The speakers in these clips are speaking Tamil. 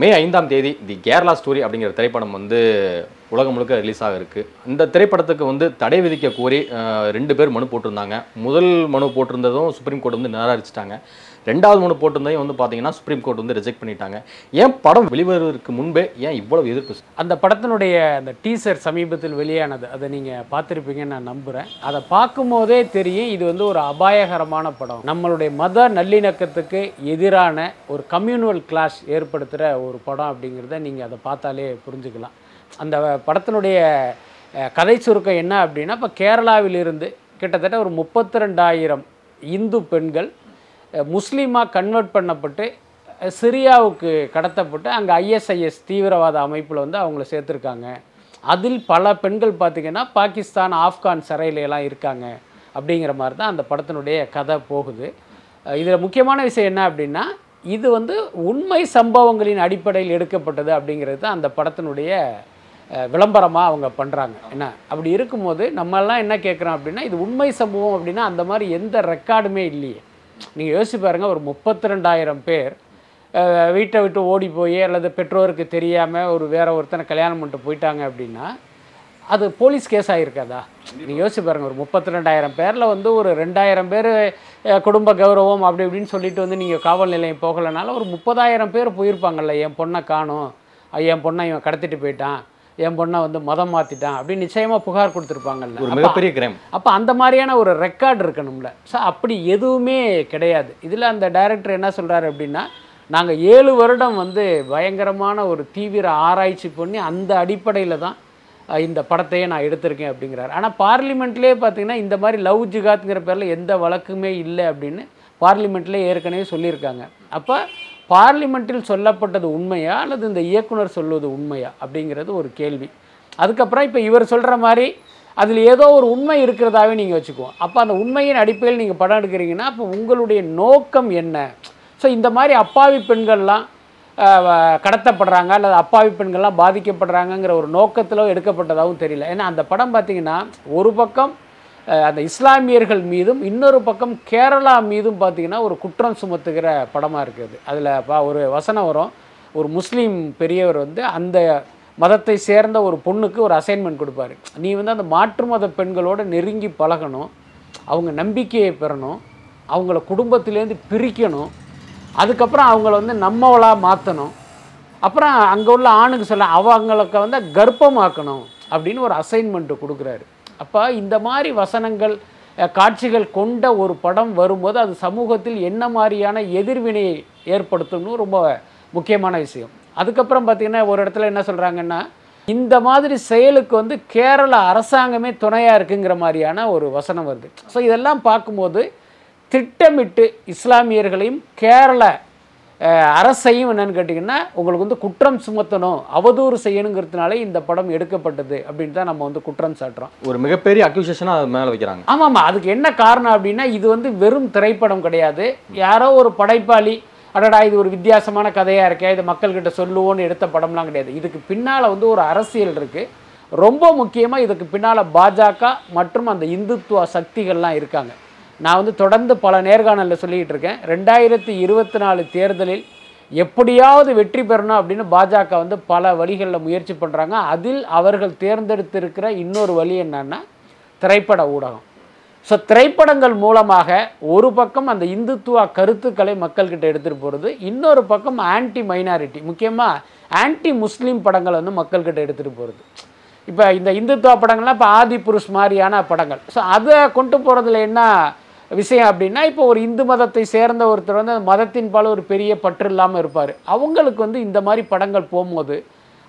மே ஐந்தாம் தேதி தி கேரளா ஸ்டோரி அப்படிங்கிற திரைப்படம் வந்து உலகம் முழுக்க ரிலீஸ் ஆகிருக்கு இந்த திரைப்படத்துக்கு வந்து தடை விதிக்க கோரி ரெண்டு பேர் மனு போட்டிருந்தாங்க. முதல் மனு போட்டிருந்ததும் சுப்ரீம் கோர்ட் வந்து நிராகரிச்சிட்டாங்க. ரெண்டாவது மூணு போட்டிருந்தையும் வந்து பார்த்தீங்கன்னா சுப்ரீம் கோர்ட் வந்து ரிஜெக்ட் பண்ணிட்டாங்க. ஏன் படம் வெளிவருவதற்கு முன்பே ஏன் இவ்வளவு எதிர்ப்பு? அந்த படத்தினுடைய அந்த டீசர் சமீபத்தில் வெளியானது அதை நீங்கள் பார்த்துருப்பீங்கன்னு நான் நம்புகிறேன் அதை பார்க்கும்போதே தெரியும் இது வந்து ஒரு அபாயகரமான படம். நம்மளுடைய மத நல்லிணக்கத்துக்கு எதிரான ஒரு கம்யூனல் கிளாஷ் ஏற்படுத்துகிற ஒரு படம் அப்படிங்கிறத நீங்கள் அதை பார்த்தாலே புரிஞ்சுக்கலாம். அந்த படத்தினுடைய கதை சுருக்கம் என்ன அப்படின்னா இப்போ கேரளாவிலிருந்து கிட்டத்தட்ட ஒரு முப்பத்தி ரெண்டாயிரம் இந்து பெண்கள் முஸ்லீமாக கன்வெர்ட் பண்ணப்பட்டு சிரியாவுக்கு கடத்தப்பட்டு அங்கே ஐஎஸ்ஐஎஸ் தீவிரவாத அமைப்பில் வந்து அவங்கள சேர்த்துருக்காங்க. அதில் பல பெண்கள் பார்த்திங்கன்னா பாகிஸ்தான் ஆப்கான் சிறையில இருக்காங்க அப்படிங்கிற மாதிரி தான் அந்த படத்தினுடைய கதை போகுது. இதில் முக்கியமான விஷயம் என்ன அப்படின்னா இது வந்து உண்மை சம்பவங்களின் அடிப்படையில் எடுக்கப்பட்டது அப்படிங்கிறது தான் அந்த படத்தினுடைய விளம்பரமாக அவங்க பண்ணுறாங்க என்ன? அப்படி இருக்கும்போது நம்மெல்லாம் என்ன கேட்குறோம் அப்படின்னா இது உண்மை சம்பவம் அப்படின்னா அந்த மாதிரி எந்த ரெக்கார்டுமே இல்லையே. நீங்கள் யோசிச்சு பாருங்கள் ஒரு முப்பத்தி ரெண்டாயிரம் பேர் வீட்டை விட்டு ஓடி போய் அல்லது பெற்றோருக்கு தெரியாமல் ஒரு வேற ஒருத்தனை கல்யாணம் பண்ணிட்டு போயிட்டாங்க அப்படின்னா அது போலீஸ் கேஸ் ஆகிருக்காதா நீங்கள் யோசிச்சு பாருங்கள் ஒரு முப்பத்தி ரெண்டாயிரம் பேரில் வந்து ஒரு ரெண்டாயிரம் பேர் குடும்ப கௌரவம் அப்படி இப்படின்னு சொல்லிட்டு வந்து நீங்கள் காவல் நிலையம் போகலைனால ஒரு முப்பதாயிரம் பேர் போயிருப்பாங்கல்ல என் பொண்ணை காணும் என் பொண்ணை இவன் கடத்திட்டு போயிட்டான் என் பொண்ணை வந்து மதம் மாற்றிட்டான் அப்படின்னு நிச்சயமாக புகார் கொடுத்துருப்பாங்கல்ல. ஒரு மிகப்பெரிய கிரைம் அப்போ அந்த மாதிரியான ஒரு ரெக்கார்டு இருக்கணும்ல. ஸோ அப்படி எதுவுமே கிடையாது. இதில் அந்த டைரக்டர் என்ன சொல்கிறாரு அப்படின்னா நாங்கள் ஏழு வருடம் வந்து பயங்கரமான ஒரு தீவிர ஆராய்ச்சி பண்ணி அந்த அடிப்படையில் தான் இந்த படத்தையே நான் எடுத்திருக்கேன் அப்படிங்கிறார். ஆனால் பார்லிமெண்ட்லேயே பார்த்தீங்கன்னா இந்த மாதிரி லவ் ஜிகாத்ங்கிற பேரில் எந்த வழக்குமே இல்லை அப்படின்னு பார்லிமெண்ட்லேயே ஏற்கனவே சொல்லியிருக்காங்க. அப்போ பார்லிமெண்ட்டில் சொல்லப்பட்டது உண்மையா அல்லது இந்த இயக்குனர் சொல்வது உண்மையா அப்படிங்கிறது ஒரு கேள்வி. அதுக்கப்புறம் இப்போ இவர் சொல்கிற மாதிரி அதில் ஏதோ ஒரு உண்மை இருக்கிறதாவே நீங்கள் வச்சுக்குவோம். அப்போ அந்த உண்மையின் அடிப்படையில் நீங்கள் படம் எடுக்கிறீங்கன்னா அப்போ உங்களுடைய நோக்கம் என்ன? ஸோ இந்த மாதிரி அப்பாவி பெண்கள்லாம் கடத்தப்படுறாங்க அல்லது அப்பாவி பெண்கள்லாம் பாதிக்கப்படுறாங்கங்கிற ஒரு நோக்கத்தில் எடுக்கப்பட்டதாகவும் தெரியல. ஏன்னா அந்த படம் பார்த்தீங்கன்னா ஒரு பக்கம் அந்த இஸ்லாமியர்கள் மீதும் இன்னொரு பக்கம் கேரளா மீதும் பார்த்தீங்கன்னா ஒரு குற்றம் சுமத்துகிற படமாக இருக்குது. அதில் பா ஒரு வசனம் வரும். ஒரு முஸ்லீம் பெரியவர் வந்து அந்த மதத்தை சேர்ந்த ஒரு பொண்ணுக்கு ஒரு அசைன்மெண்ட் கொடுப்பாரு. நீ வந்து அந்த மாற்று மத பெண்களோட நெருங்கி பழகணும். அவங்க நம்பிக்கையை பெறணும். அவங்கள குடும்பத்திலேருந்து பிரிக்கணும். அதுக்கப்புறம் அவங்கள வந்து நம்மவளாக மாற்றணும் அப்புறம் அங்கே உள்ள ஆணுக்கு சொல்ல அவங்களுக்கு வந்து கர்ப்பமாக்கணும் அப்படின்னு ஒரு அசைன்மெண்ட்டு கொடுக்குறாரு. அப்போ இந்த மாதிரி வசனங்கள் காட்சிகள் கொண்ட ஒரு படம் வரும்போது அது சமூகத்தில் என்ன மாதிரியான எதிர்வினையை ஏற்படுத்தும்னு ரொம்ப முக்கியமான விஷயம். அதுக்கப்புறம் பார்த்திங்கன்னா ஒரு இடத்துல என்ன சொல்கிறாங்கன்னா இந்த மாதிரி செயலுக்கு வந்து கேரள அரசாங்கமே துணையாக இருக்குங்கிற மாதிரியான ஒரு வசனம் வருது. ஸோ இதெல்லாம் பார்க்கும்போது திட்டமிட்டு இஸ்லாமியர்களையும் கேரள அரசையும் என்னன்னு கேட்டிங்கன்னா உங்களுக்கு வந்து குற்றம் சுமத்தணும் அவதூறு செய்யணுங்கிறதுனாலே இந்த படம் எடுக்கப்பட்டது அப்படின்னு தான் நம்ம வந்து குற்றம் சாட்டுறோம். ஒரு மிகப்பெரிய அக்யூசேஷனாக அது மேலே வைக்கிறாங்க. ஆமாம்மா அதுக்கு என்ன காரணம் அப்படின்னா இது வந்து வெறும் திரைப்படம் கிடையாது. யாரோ ஒரு படைப்பாளி அடடா இது ஒரு வித்தியாசமான கதையாக இருக்கே இதை மக்கள்கிட்ட சொல்லுவோன்னு எடுத்த படம்லாம் கிடையாது. இதுக்கு பின்னால் வந்து ஒரு அரசியல் இருக்குது ரொம்ப முக்கியமாக இதுக்கு பின்னால் பாஜக மற்றும் அந்த இந்துத்துவ சக்திகள்லாம் இருக்காங்க. நான் வந்து தொடர்ந்து பல நேர்காணலில் சொல்லிக்கிட்டு இருக்கேன். ரெண்டாயிரத்தி இருபத்தி நாலு தேர்தலில் எப்படியாவது வெற்றி பெறணும் அப்படின்னு பாஜக வந்து பல வழிகளில் முயற்சி பண்ணுறாங்க அதில் அவர்கள் தேர்ந்தெடுத்திருக்கிற இன்னொரு வழி என்னன்னா திரைப்பட ஊடகம். ஸோ திரைப்படங்கள் மூலமாக ஒரு பக்கம் அந்த இந்துத்துவ கருத்துக்களை மக்கள்கிட்ட எடுத்துகிட்டு போகிறது இன்னொரு பக்கம் ஆன்டி மைனாரிட்டி முக்கியமாக ஆன்டி முஸ்லீம் படங்களை வந்து மக்கள்கிட்ட எடுத்துகிட்டு போகிறது இப்போ இந்த இந்துத்துவ படங்கள்லாம் இப்போ ஆதி புருஷ் மாதிரியான படங்கள். ஸோ அதை கொண்டு போகிறதுல என்ன விஷயம் அப்படின்னா இப்போ ஒரு இந்து மதத்தை சேர்ந்த ஒருத்தர் வந்து அந்த மதத்தின் பால் ஒரு பெரிய பற்று இல்லாமல் இருப்பார். அவங்களுக்கு வந்து இந்த மாதிரி படங்கள் போகும்போது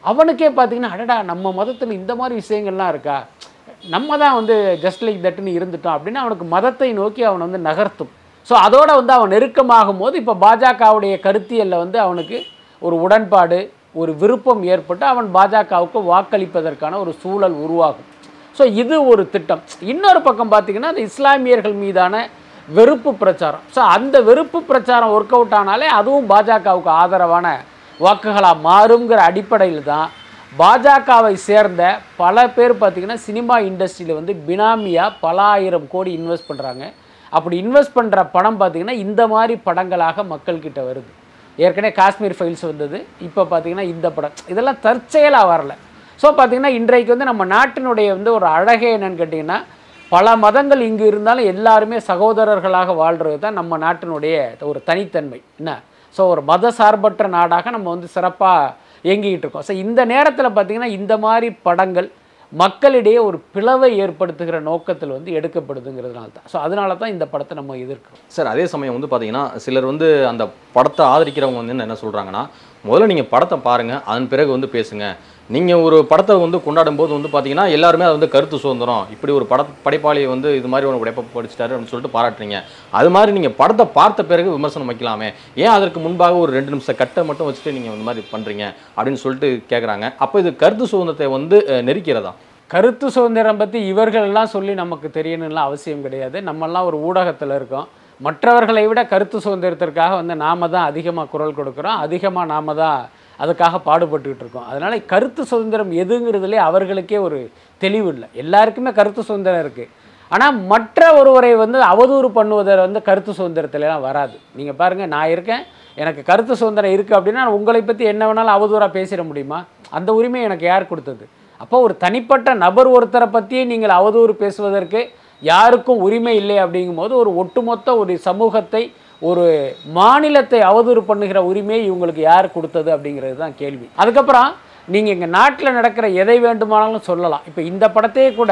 அவனுக்கே பார்த்தீங்கன்னா அடடா நம்ம மதத்தில் இந்த மாதிரி விஷயங்கள்லாம் இருக்கா? நம்ம தான் வந்து ஜஸ்ட் லைக் தட்டுன்னு இருந்துட்டோம் அப்படின்னு அவனுக்கு மதத்தை நோக்கி அவனை வந்து நகர்த்தும். ஸோ அதோட வந்து அவன் நெருக்கமாகும் போது இப்போ பாஜகவுடைய கருத்தியலில் வந்து அவனுக்கு ஒரு உடன்பாடு ஒரு விருப்பம் ஏற்பட்டு அவன் பாஜகவுக்கு வாக்களிப்பதற்கான ஒரு சூழல் உருவாகும். ஸோ இது ஒரு திட்டம். இன்னொரு பக்கம் பார்த்திங்கன்னா அந்த இஸ்லாமியர்கள் மீதான வெறுப்பு பிரச்சாரம். ஸோ அந்த வெறுப்பு பிரச்சாரம் ஒர்க் அவுட் ஆனாலே அதுவும் பாஜகவுக்கு ஆதரவான வாக்குகளாக மாறுங்கிற அடிப்படையில் தான் பாஜகவை சேர்ந்த பல பேர் பார்த்திங்கன்னா சினிமா இண்டஸ்ட்ரியில் வந்து பினாமியாக பல ஆயிரம் கோடி இன்வெஸ்ட் பண்ணுறாங்க அப்படி இன்வெஸ்ட் பண்ணுற படம் பார்த்திங்கன்னா இந்த மாதிரி படங்களாக மக்கள்கிட்ட வருது. ஏற்கனவே காஷ்மீர் ஃபைல்ஸ் வந்தது. இப்போ பார்த்தீங்கன்னா இந்த படம். இதெல்லாம் தற்செயலாக வரல. ஸோ பார்த்தீங்கன்னா இன்றைக்கு வந்து நம்ம நாட்டினுடைய வந்து ஒரு அழகே என்னென்னு கேட்டிங்கன்னா பல மதங்கள் இங்கு இருந்தாலும் எல்லாருமே சகோதரர்களாக வாழ்கிறது தான் நம்ம நாட்டினுடைய ஒரு தனித்தன்மை. என்ன? ஸோ ஒரு மத சார்பற்ற நாடாக நம்ம வந்து சிறப்பாக இயங்கிக்கிட்டு இருக்கோம். ஸோ இந்த நேரத்தில் பார்த்தீங்கன்னா இந்த மாதிரி படங்கள் மக்களிடையே ஒரு பிளவை ஏற்படுத்துகிற நோக்கத்தில் வந்து எடுக்கப்படுதுங்கிறதுனால தான் ஸோ அதனால தான் இந்த படத்தை நம்ம எதிர்க்கிறோம். சார் அதே சமயம் வந்து பார்த்தீங்கன்னா சிலர் வந்து அந்த படத்தை ஆதரிக்கிறவங்க வந்து என்ன சொல்கிறாங்கன்னா முதல்ல நீங்கள் படத்தை பாருங்கள் அதன் பிறகு வந்து பேசுங்கள் நீங்கள் ஒரு படத்தை வந்து கொண்டாடும் போது வந்து பார்த்தீங்கன்னா எல்லாருமே அது வந்து கருத்து சுதந்திரம். இப்படி ஒரு பட படைப்பாளியை வந்து இது மாதிரி ஒரு உடைப்ப படிச்சிட்டாரு அப்படின்னு சொல்லிட்டு பாராட்டுறீங்க. அது மாதிரி நீங்கள் படத்தை பார்த்த பிறகு விமர்சனம் வைக்கலாமே. ஏன் அதற்கு முன்பாக ஒரு ரெண்டு நிமிஷம் கட்டை மட்டும் வச்சுட்டு நீங்கள் இந்த மாதிரி பண்ணுறீங்க அப்படின்னு சொல்லிட்டு கேட்குறாங்க அப்போ இது கருத்து சுதந்திரத்தை வந்து நெருக்கிறதா? கருத்து சுதந்திரம் பற்றி இவர்கள் எல்லாம் சொல்லி நமக்கு தெரியணும்லாம் அவசியம் கிடையாது. நம்மெல்லாம் ஒரு ஊடகத்தில் இருக்கோம். மற்றவர்களை விட கருத்து சுதந்திரத்திற்காக வந்து நாம தான் அதிகமாக குரல் கொடுக்குறோம். அதிகமாக நாம தான் அதுக்காக பாடுபட்டுக்கிட்டு இருக்கோம். அதனால் கருத்து சுதந்திரம் எதுங்கிறதுலே அவர்களுக்கே ஒரு தெளிவு இல்லை. எல்லாருக்குமே கருத்து சுதந்திரம் இருக்குது ஆனால் மற்ற ஒருவரை வந்து அவதூறு பண்ணுவதை வந்து கருத்து சுதந்திரத்துலலாம் வராது. நீங்கள் பாருங்கள் நான் இருக்கேன் எனக்கு கருத்து சுதந்திரம் இருக்குது அப்படின்னா நான் உங்களை பற்றி என்ன வேணாலும் அவதூறாக பேசிட முடியுமா? அந்த உரிமை எனக்கு யார் கொடுத்தது? அப்போ ஒரு தனிப்பட்ட நபர் ஒருத்தரை பற்றியே நீங்கள் அவதூறு பேசுவதற்கு யாருக்கும் உரிமை இல்லை அப்படிங்கும்போது ஒரு ஒட்டுமொத்த ஒரு சமூகத்தை ஒரு மாநிலத்தை அவதூறு பண்ணுகிற உரிமையை இவங்களுக்கு யார் கொடுத்தது அப்படிங்கிறது தான் கேள்வி. அதுக்கப்புறம் நீங்கள் எங்கள் நாட்டில் நடக்கிற எதை வேண்டுமானாலும் சொல்லலாம். இப்போ இந்த படத்தையே கூட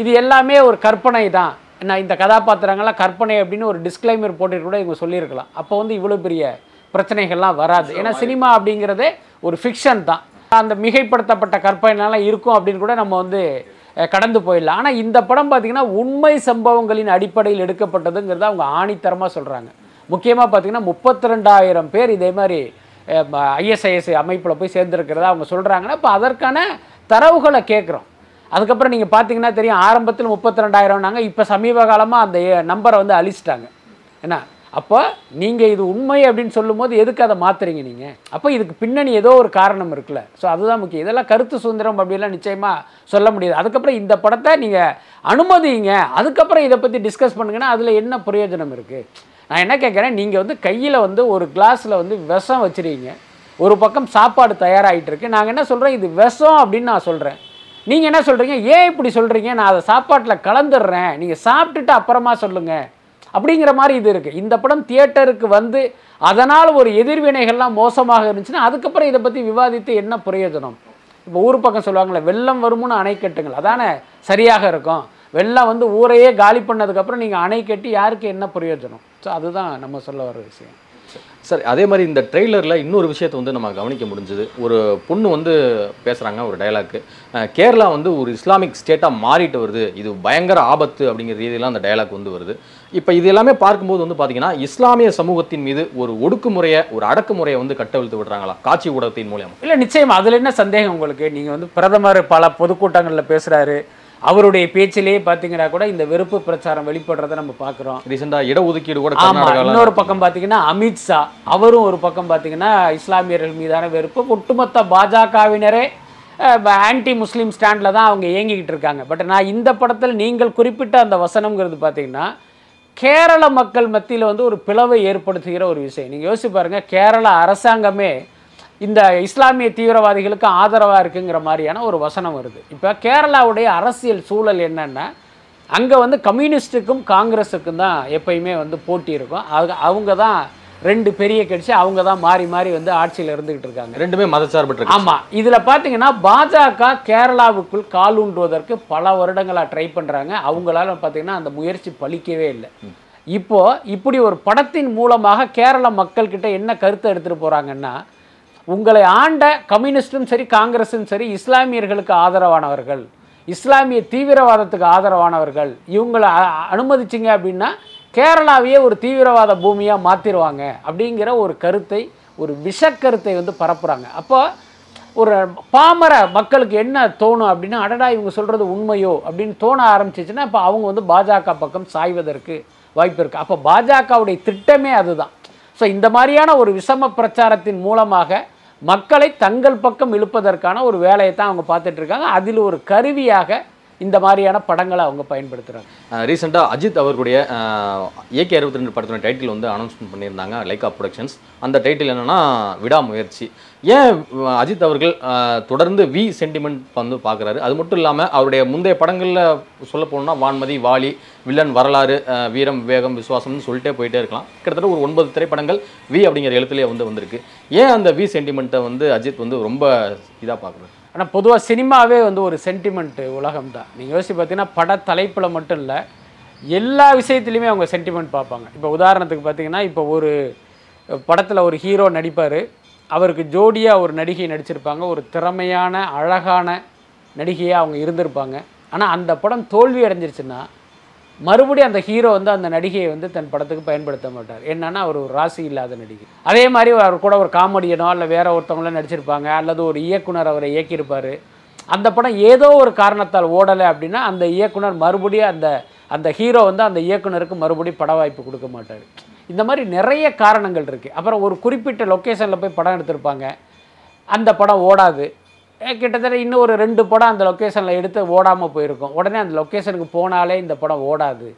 இது எல்லாமே ஒரு கற்பனை தான். நான் இந்த கதாபாத்திரங்கள்லாம் கற்பனை அப்படின்னு ஒரு டிஸ்க்ளைமர் போட்டுட்டு கூட இவங்க சொல்லியிருக்கலாம். அப்போ வந்து இவ்வளோ பெரிய பிரச்சனைகள்லாம் வராது. ஏன்னா சினிமா அப்படிங்கிறதே ஒரு ஃபிக்ஷன் தான். அந்த மிகைப்படுத்தப்பட்ட கற்பனைலாம் இருக்கும் அப்படின்னு கூட நம்ம வந்து கடந்து போயிடலாம். ஆனால் இந்த படம் பார்த்திங்கன்னா உண்மை சம்பவங்களின் அடிப்படையில் எடுக்கப்பட்டதுங்கிறத அவங்க ஆணித்தரமாக சொல்கிறாங்க முக்கியமாக பார்த்தீங்கன்னா முப்பத்தி ரெண்டாயிரம் பேர் இதே மாதிரி ஐஎஸ்ஐஎஸ் அமைப்பில் போய் சேர்ந்துருக்கிறதா அவங்க சொல்கிறாங்கன்னா இப்போ அதற்கான தரவுகளை கேட்குறோம். அதுக்கப்புறம் நீங்கள் பார்த்தீங்கன்னா தெரியும் ஆரம்பத்தில் முப்பத்தி ரெண்டாயிரம்னாங்க இப்போ சமீப காலமாக அந்த நம்பரை வந்து அழிச்சிட்டாங்க. என்ன? அப்போ நீங்கள் இது உண்மை அப்படின்னு சொல்லும்போது எதுக்கு அதை மாத்துறீங்க நீங்கள் அப்போ இதுக்கு பின்னணி ஏதோ ஒரு காரணம் இருக்குல்ல. ஸோ அதுதான் முக்கியம். இதெல்லாம் கருத்து சுதந்திரம் அப்படிலாம் நிச்சயமாக சொல்ல முடியாது. அதுக்கப்புறம் இந்த படத்தை நீங்கள் அனுமதிங்க. அதுக்கப்புறம் இதை பற்றி டிஸ்கஸ் பண்ணுங்கன்னா அதில் என்ன பிரயோஜனம் இருக்குது நான் என்ன கேட்குறேன் நீங்கள் வந்து கையில் வந்து ஒரு கிளாஸில் வந்து விஷம் வச்சுருக்கீங்க. ஒரு பக்கம் சாப்பாடு தயாராகிட்டு இருக்கு நாங்கள் என்ன சொல்கிறோம் இது விஷம் அப்படின்னு நான் சொல்கிறேன் நீங்கள் என்ன சொல்கிறீங்க ஏன் இப்படி சொல்கிறீங்க நான் அதை சாப்பாட்டில் கலந்துடுறேன். நீங்கள் சாப்பிட்டுட்டு அப்புறமா சொல்லுங்கள் அப்படிங்கிற மாதிரி இது இருக்குது இந்த படம் தியேட்டருக்கு வந்து அதனால் ஒரு எதிர்வினைகள்லாம் மோசமாக இருந்துச்சுன்னா அதுக்கப்புறம் இதை பற்றி விவாதித்து என்ன பிரயோஜனம்? இப்போ ஊர் பக்கம் சொல்லுவாங்களே வெள்ளம் வருமுன்னு அணை கட்டுங்கள். அதானே? சரியாக இருக்கும். வெள்ளம் வந்து ஊரையே காலி பண்ணதுக்கப்புறம் நீங்கள் அணை கட்டி யாருக்கு என்ன பிரயோஜனம்? ஸோ அதுதான் நம்ம சொல்ல வர விஷயம். சார் அதே மாதிரி இந்த ட்ரெய்லரில் இன்னொரு விஷயத்தை வந்து நம்ம கவனிக்க முடிஞ்சது. ஒரு பொண்ணு வந்து பேசுகிறாங்க ஒரு டயலாக்கு கேரளா வந்து ஒரு இஸ்லாமிக் ஸ்டேட்டாக மாறிட்டு வருது. இது பயங்கர ஆபத்து அப்படிங்கிற ரீதியெல்லாம் அந்த டயலாக் வந்து வருது. இப்போ இது எல்லாமே பார்க்கும்போது வந்து பார்த்தீங்கன்னா இஸ்லாமிய சமூகத்தின் மீது ஒரு ஒடுக்குமுறையை ஒரு அடக்குமுறையை வந்து கட்டவிழ்த்து விடுறாங்களா? காட்சி ஊடகத்தின் மூலியம். இல்லை நிச்சயம். அதில் என்ன சந்தேகம் உங்களுக்கு? நீங்கள் வந்து பிரதமர் பல பொதுக்கூட்டங்களில் பேசுகிறாரு அவருடைய பேச்சிலேயே பார்த்தீங்கன்னா கூட இந்த வெறுப்பு பிரச்சாரம் வெளிப்படுறதை நம்ம பார்க்குறோம் ரீசெண்டாக இடஒதுக்கீடு கூட ஆமா கர்நாடகாவில் இன்னொரு பக்கம் பார்த்தீங்கன்னா அமித்ஷா அவரும் ஒரு பக்கம் பார்த்தீங்கன்னா இஸ்லாமியர்கள் மீதான வெறுப்பு. ஒட்டுமொத்த பாஜகவினரே ஆன்டி முஸ்லீம் ஸ்டாண்டில் தான் அவங்க இயங்கிக்கிட்டு இருக்காங்க. பட் நான் இந்த படத்தில் நீங்கள் குறிப்பிட்ட அந்த வசனம்ங்கிறது பார்த்தீங்கன்னா கேரள மக்கள் மத்தியில் வந்து ஒரு பிளவை ஏற்படுத்துகிற ஒரு விஷயம். நீங்கள் யோசிச்சு பாருங்க கேரள அரசாங்கமே இந்த இஸ்லாமிய தீவிரவாதிகளுக்கு ஆதரவாக இருக்குங்கிற மாதிரியான ஒரு வசனம் வருது. இப்போ கேரளாவுடைய அரசியல் சூழல் என்னன்னா அங்கே வந்து கம்யூனிஸ்ட்டுக்கும் காங்கிரஸுக்கும் தான் எப்பயுமே வந்து போட்டி இருக்கும். அது அவங்க தான் ரெண்டு பெரிய கட்சி அவங்க தான் மாறி மாறி வந்து ஆட்சியில் இருந்துகிட்டு இருக்காங்க. ரெண்டுமே மதச்சார்பற்ற. ஆமாம் இதில் பார்த்தீங்கன்னா பாஜக கேரளாவுக்குள் காலூன்றுவதற்கு பல வருடங்களாக ட்ரை பண்ணுறாங்க அவங்களால பார்த்தீங்கன்னா அந்த முயற்சி பலிக்கவே இல்லை. இப்போ இப்படி ஒரு படத்தின் மூலமாக கேரள மக்கள்கிட்ட என்ன கருத்தை எடுத்துகிட்டு போகிறாங்கன்னா உங்களை ஆண்ட கம்யூனிஸ்டும் சரி காங்கிரஸும் சரி இஸ்லாமியர்களுக்கு ஆதரவானவர்கள் இஸ்லாமிய தீவிரவாதத்துக்கு ஆதரவானவர்கள் இவங்களை அனுமதிச்சிங்க அப்படின்னா கேரளாவையே ஒரு தீவிரவாத பூமியாக மாற்றிடுவாங்க அப்படிங்கிற ஒரு கருத்தை ஒரு விஷக்கருத்தை வந்து பரப்புகிறாங்க அப்போ ஒரு பாமர மக்களுக்கு என்ன தோணும் அப்படின்னா அடடா இவங்க சொல்கிறது உண்மையோ அப்படின்னு தோண ஆரம்பிச்சிச்சுன்னா இப்போ அவங்க வந்து பாஜக பக்கம் சாய்வதற்கு வாய்ப்பு இருக்குது அப்போ பாஜகவுடைய திட்டமே அதுதான். ஸோ இந்த மாதிரியான ஒரு விஷம பிரச்சாரத்தின் மூலமாக மக்களை தங்கள் பக்கம் இழுப்பதற்கான ஒரு வேலையை தான் அவங்க பார்த்துட்ருக்காங்க அதில் ஒரு கருவியாக இந்த மாதிரியான படங்களை அவங்க பயன்படுத்துகிறாங்க ரீசெண்டாக அஜித் அவர்களுடைய ஏகே அறுபத்தி ரெண்டு படத்தோட டைட்டில் வந்து அனௌன்ஸ்மெண்ட் பண்ணியிருந்தாங்க லைக்கா ப்ரொடக்ஷன்ஸ் அந்த டைட்டில் என்னென்னா விடாமுயற்சி. ஏன் அஜித் அவர்கள் தொடர்ந்து வி சென்டிமெண்ட் வந்து பார்க்குறாரு? அது மட்டும் இல்லாமல் அவருடைய முந்தைய படங்களில் சொல்ல போனோம்னா வான்மதி வாலி வில்லன் வரலாறு வீரம் வேகம் விசுவாசம்னு சொல்லிட்டே போயிட்டே இருக்கலாம். கிட்டத்தட்ட ஒரு ஒன்பது திரைப்படங்கள் வி அப்படிங்கிற எழுத்துலேயே வந்து வந்திருக்கு. ஏன் அந்த வி சென்டிமெண்ட்டை வந்து அஜித் வந்து ரொம்ப இதாக பார்க்குறாரு? ஆனால் பொதுவாக சினிமாவே வந்து ஒரு சென்டிமெண்ட்டு உலகம் தான் நீங்கள் யோசிச்சு பார்த்தீங்கன்னா பட தலைப்பில் மட்டும் இல்லை எல்லா விஷயத்துலையுமே அவங்க சென்டிமெண்ட் பார்ப்பாங்க. இப்போ உதாரணத்துக்கு பார்த்தீங்கன்னா இப்போ ஒரு படத்தில் ஒரு ஹீரோ நடிப்பார். அவருக்கு ஜோடியாக ஒரு நடிகை நடிச்சிருப்பாங்க. ஒரு திறமையான அழகான நடிகையாக அவங்க இருந்திருப்பாங்க. ஆனால் அந்த படம் தோல்வி அடைஞ்சிருச்சுன்னா மறுபடியும் அந்த ஹீரோ வந்து அந்த நடிகையை வந்து தன் படத்துக்கு பயன்படுத்த மாட்டார். என்னன்னா அவர் ஒரு ராசி இல்லாத நடிகை. அதே மாதிரி அவர் கூட ஒரு காமெடியனோ இல்லை வேற ஒருத்தவங்களோ நடிச்சிருப்பாங்க அல்லது ஒரு இயக்குனர் அவரை இயக்கியிருப்பார். அந்த படம் ஏதோ ஒரு காரணத்தால் ஓடலை அப்படின்னா அந்த இயக்குனர் மறுபடியும் அந்த அந்த ஹீரோ வந்து அந்த இயக்குனருக்கு மறுபடியும் பட வாய்ப்பு கொடுக்க மாட்டார். இந்த மாதிரி நிறைய காரணங்கள் இருக்குது அப்புறம் ஒரு குறிப்பிட்ட லொக்கேஷனில் போய் படம் எடுத்திருப்பாங்க. அந்த படம் ஓடாது. கிட்டத்தட்ட இன்னும் ஒரு ரெண்டு படம் அந்த லொக்கேஷனில் எடுத்து ஓடாமல் போயிருக்கும். உடனே அந்த லொக்கேஷனுக்கு போனாலே இந்த படம் ஓடாது.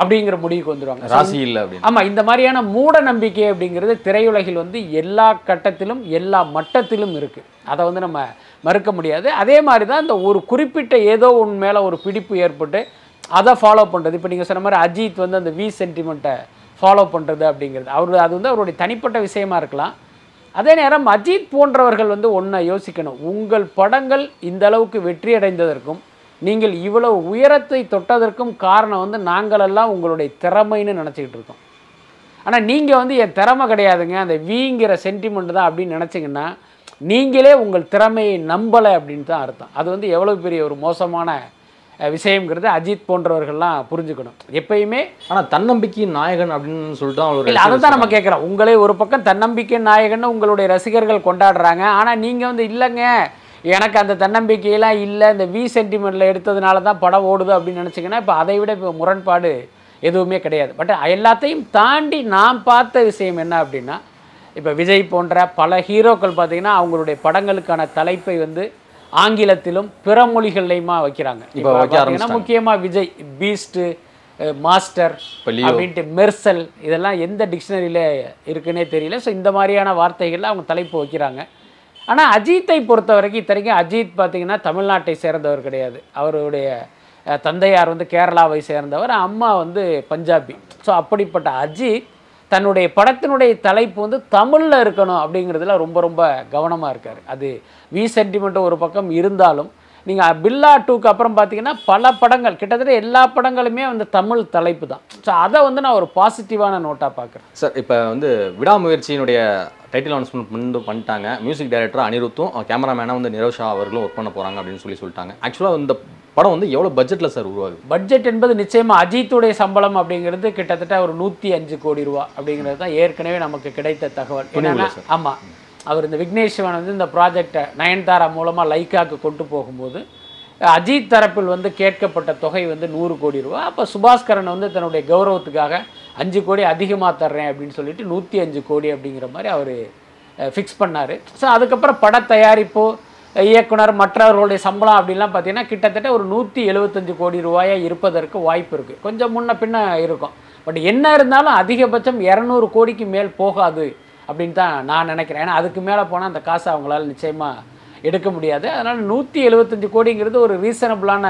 அப்படிங்கிற முடிவுக்கு வந்துடுவாங்க ராசி இல்லை ஆமாம் இந்த மாதிரியான மூட நம்பிக்கை அப்படிங்கிறது திரையுலகில் வந்து எல்லா கட்டத்திலும் எல்லா மட்டத்திலும் இருக்குது அதை வந்து நம்ம மறுக்க முடியாது. அதே மாதிரி தான் இந்த ஒரு குறிப்பிட்ட ஏதோ ஒன்று மேலே ஒரு பிடிப்பு ஏற்பட்டு அதை ஃபாலோ பண்ணுறது இப்போ நீங்கள் சொன்ன மாதிரி அஜித் வந்து அந்த வி சென்டிமெண்ட்டை ஃபாலோ பண்ணுறது அப்படிங்கிறது. அவர் அது வந்து அவருடைய தனிப்பட்ட விஷயமா இருக்கலாம். அதே நேரம் அஜித் போன்றவர்கள் வந்து ஒன்றை யோசிக்கணும். உங்கள் படங்கள் இந்த அளவுக்கு வெற்றி அடைந்ததற்கும் நீங்கள் இவ்வளவு உயரத்தை தொட்டதற்கும் காரணம் வந்து நாங்களெல்லாம் உங்களுடைய திறமைன்னு நினச்சிக்கிட்டு இருக்கோம். ஆனால் நீங்கள் வந்து என் திறமை கிடையாதுங்க. அந்த வீங்கிற சென்டிமெண்ட் தான் அப்படின்னு நினச்சிங்கன்னா நீங்களே உங்கள் திறமையை நம்பலை அப்படின்னு தான் அர்த்தம். அது வந்து எவ்வளோ பெரிய ஒரு மோசமான அஹ், விஷயம்ங்கிறது அஜித் போன்றவர்கள்லாம் புரிஞ்சுக்கணும். எப்பயுமே ஆனா தன்னம்பிக்கையின் நாயகன் அப்படின்னு சொல்லிட்டு அவர் இல்லை அதை தான் நம்ம கேட்குறோம் உங்களே ஒரு பக்கம் தன்னம்பிக்கை நாயகன்னு உங்களுடைய ரசிகர்கள் கொண்டாடுறாங்க. ஆனால் நீங்கள் வந்து இல்லைங்க. எனக்கு அந்த தன்னம்பிக்கையெல்லாம் இல்லை. இந்த வி சென்டிமெண்ட்டில் எடுத்ததுனால தான் படம் ஓடுது அப்படின்னு நினச்சிங்கன்னா இப்போ அதை விட இப்போ முரண்பாடு எதுவுமே கிடையாது. பட் எல்லாத்தையும் தாண்டி நான் பார்த்த விஷயம் என்ன அப்படின்னா இப்போ விஜய் போன்ற பல ஹீரோக்கள் பார்த்தீங்கன்னா அவங்களுடைய படங்களுக்கான தலைப்பை வந்து ஆங்கிலத்திலும் பிற மொழிகள்லையுமா வைக்கிறாங்க. இப்ப. முக்கியமாக விஜய் பீஸ்ட்டு மாஸ்டர். அப்படின்ட்டு மெர்சல் இதெல்லாம் எந்த டிக்ஷனரியில் இருக்குன்னே தெரியல. ஸோ இந்த மாதிரியான வார்த்தைகள்ல அவங்க தலைப்பு வைக்கிறாங்க. ஆனால் அஜித்தை பொறுத்த வரைக்கும் இத்தனைக்கும் அஜித் பார்த்தீங்கன்னா தமிழ்நாட்டை சேர்ந்தவர் கிடையாது. அவருடைய தந்தையார் வந்து கேரளாவை சேர்ந்தவர் அம்மா வந்து பஞ்சாபி. ஸோ அப்படிப்பட்ட அஜித் தன்னுடைய படத்தினுடைய தலைப்பு வந்து தமிழில் இருக்கணும் அப்படிங்கிறதுல ரொம்ப ரொம்ப கவனமாக இருக்கார். அது வி சென்டிமெண்ட் ஒரு பக்கம் இருந்தாலும் நீங்கள் பில்லா டூக்கு அப்புறம் பார்த்தீங்கன்னா பல படங்கள் கிட்டத்தட்ட எல்லா படங்களுமே வந்து தமிழ் தலைப்பு தான். ஸோ அதை வந்து நான் ஒரு பாசிட்டிவான நோட்டாக பார்க்குறேன் சார் இப்போ வந்து விடாமுயற்சியினுடைய டைட்டில் அனௌன்ஸ்மெண்ட் பண்ணி பண்ணிட்டாங்க. மியூசிக் டைரக்டர் அனிருத்தும் கேமராமேனாக வந்து நிரோஷா அவர்களும் ஒர்க் பண்ண போகிறாங்க அப்படின்னு சொல்லி சொல்லிட்டாங்க. ஆக்சுவலாக இந்த படம் வந்து எவ்வளோ பட்ஜெட்டில் சார் உருவாகுது? பட்ஜெட் என்பது நிச்சயமாக அஜித்துடைய சம்பளம் அப்படிங்கிறது கிட்டத்தட்ட ஒரு நூற்றி அஞ்சு கோடி ரூபா அப்படிங்கிறது தான் ஏற்கனவே நமக்கு கிடைத்த தகவல். என்னன்னா ஆமாம் அவர் இந்த விக்னேஸ்வரன் வந்து இந்த ப்ராஜெக்டை நயன்தாரா மூலமாக லைக்காக்கு கொண்டு போகும்போது அஜித் தரப்பில் வந்து கேட்கப்பட்ட தொகை வந்து நூறு கோடி ரூபா. அப்போ சுபாஸ்கரன் வந்து தன்னுடைய கௌரவத்துக்காக அஞ்சு கோடி அதிகமாக தர்றேன் அப்படின்னு சொல்லிட்டு நூற்றி அஞ்சு கோடி அப்படிங்கிற மாதிரி அவர் ஃபிக்ஸ் பண்ணார். ஸோ அதுக்கப்புறம் பட தயாரிப்பு இயக்குனர் மற்றவர்களுடைய சம்பளம் அப்படிலாம் பார்த்தீங்கன்னா கிட்டத்தட்ட ஒரு நூற்றி எழுபத்தஞ்சு கோடி ரூபாயாக இருப்பதற்கு வாய்ப்பு இருக்குது கொஞ்சம் முன்ன பின்ன இருக்கும். பட் என்ன இருந்தாலும் அதிகபட்சம் இரநூறு கோடிக்கு மேல் போகாது அப்படின்னு தான் நான் நினைக்கிறேன். ஏன்னா அதுக்கு மேலே போனால் அந்த காசை அவங்களால நிச்சயமாக எடுக்க முடியாது. அதனால் நூற்றி எழுபத்தஞ்சு கோடிங்கிறது ஒரு ரீசனபிளான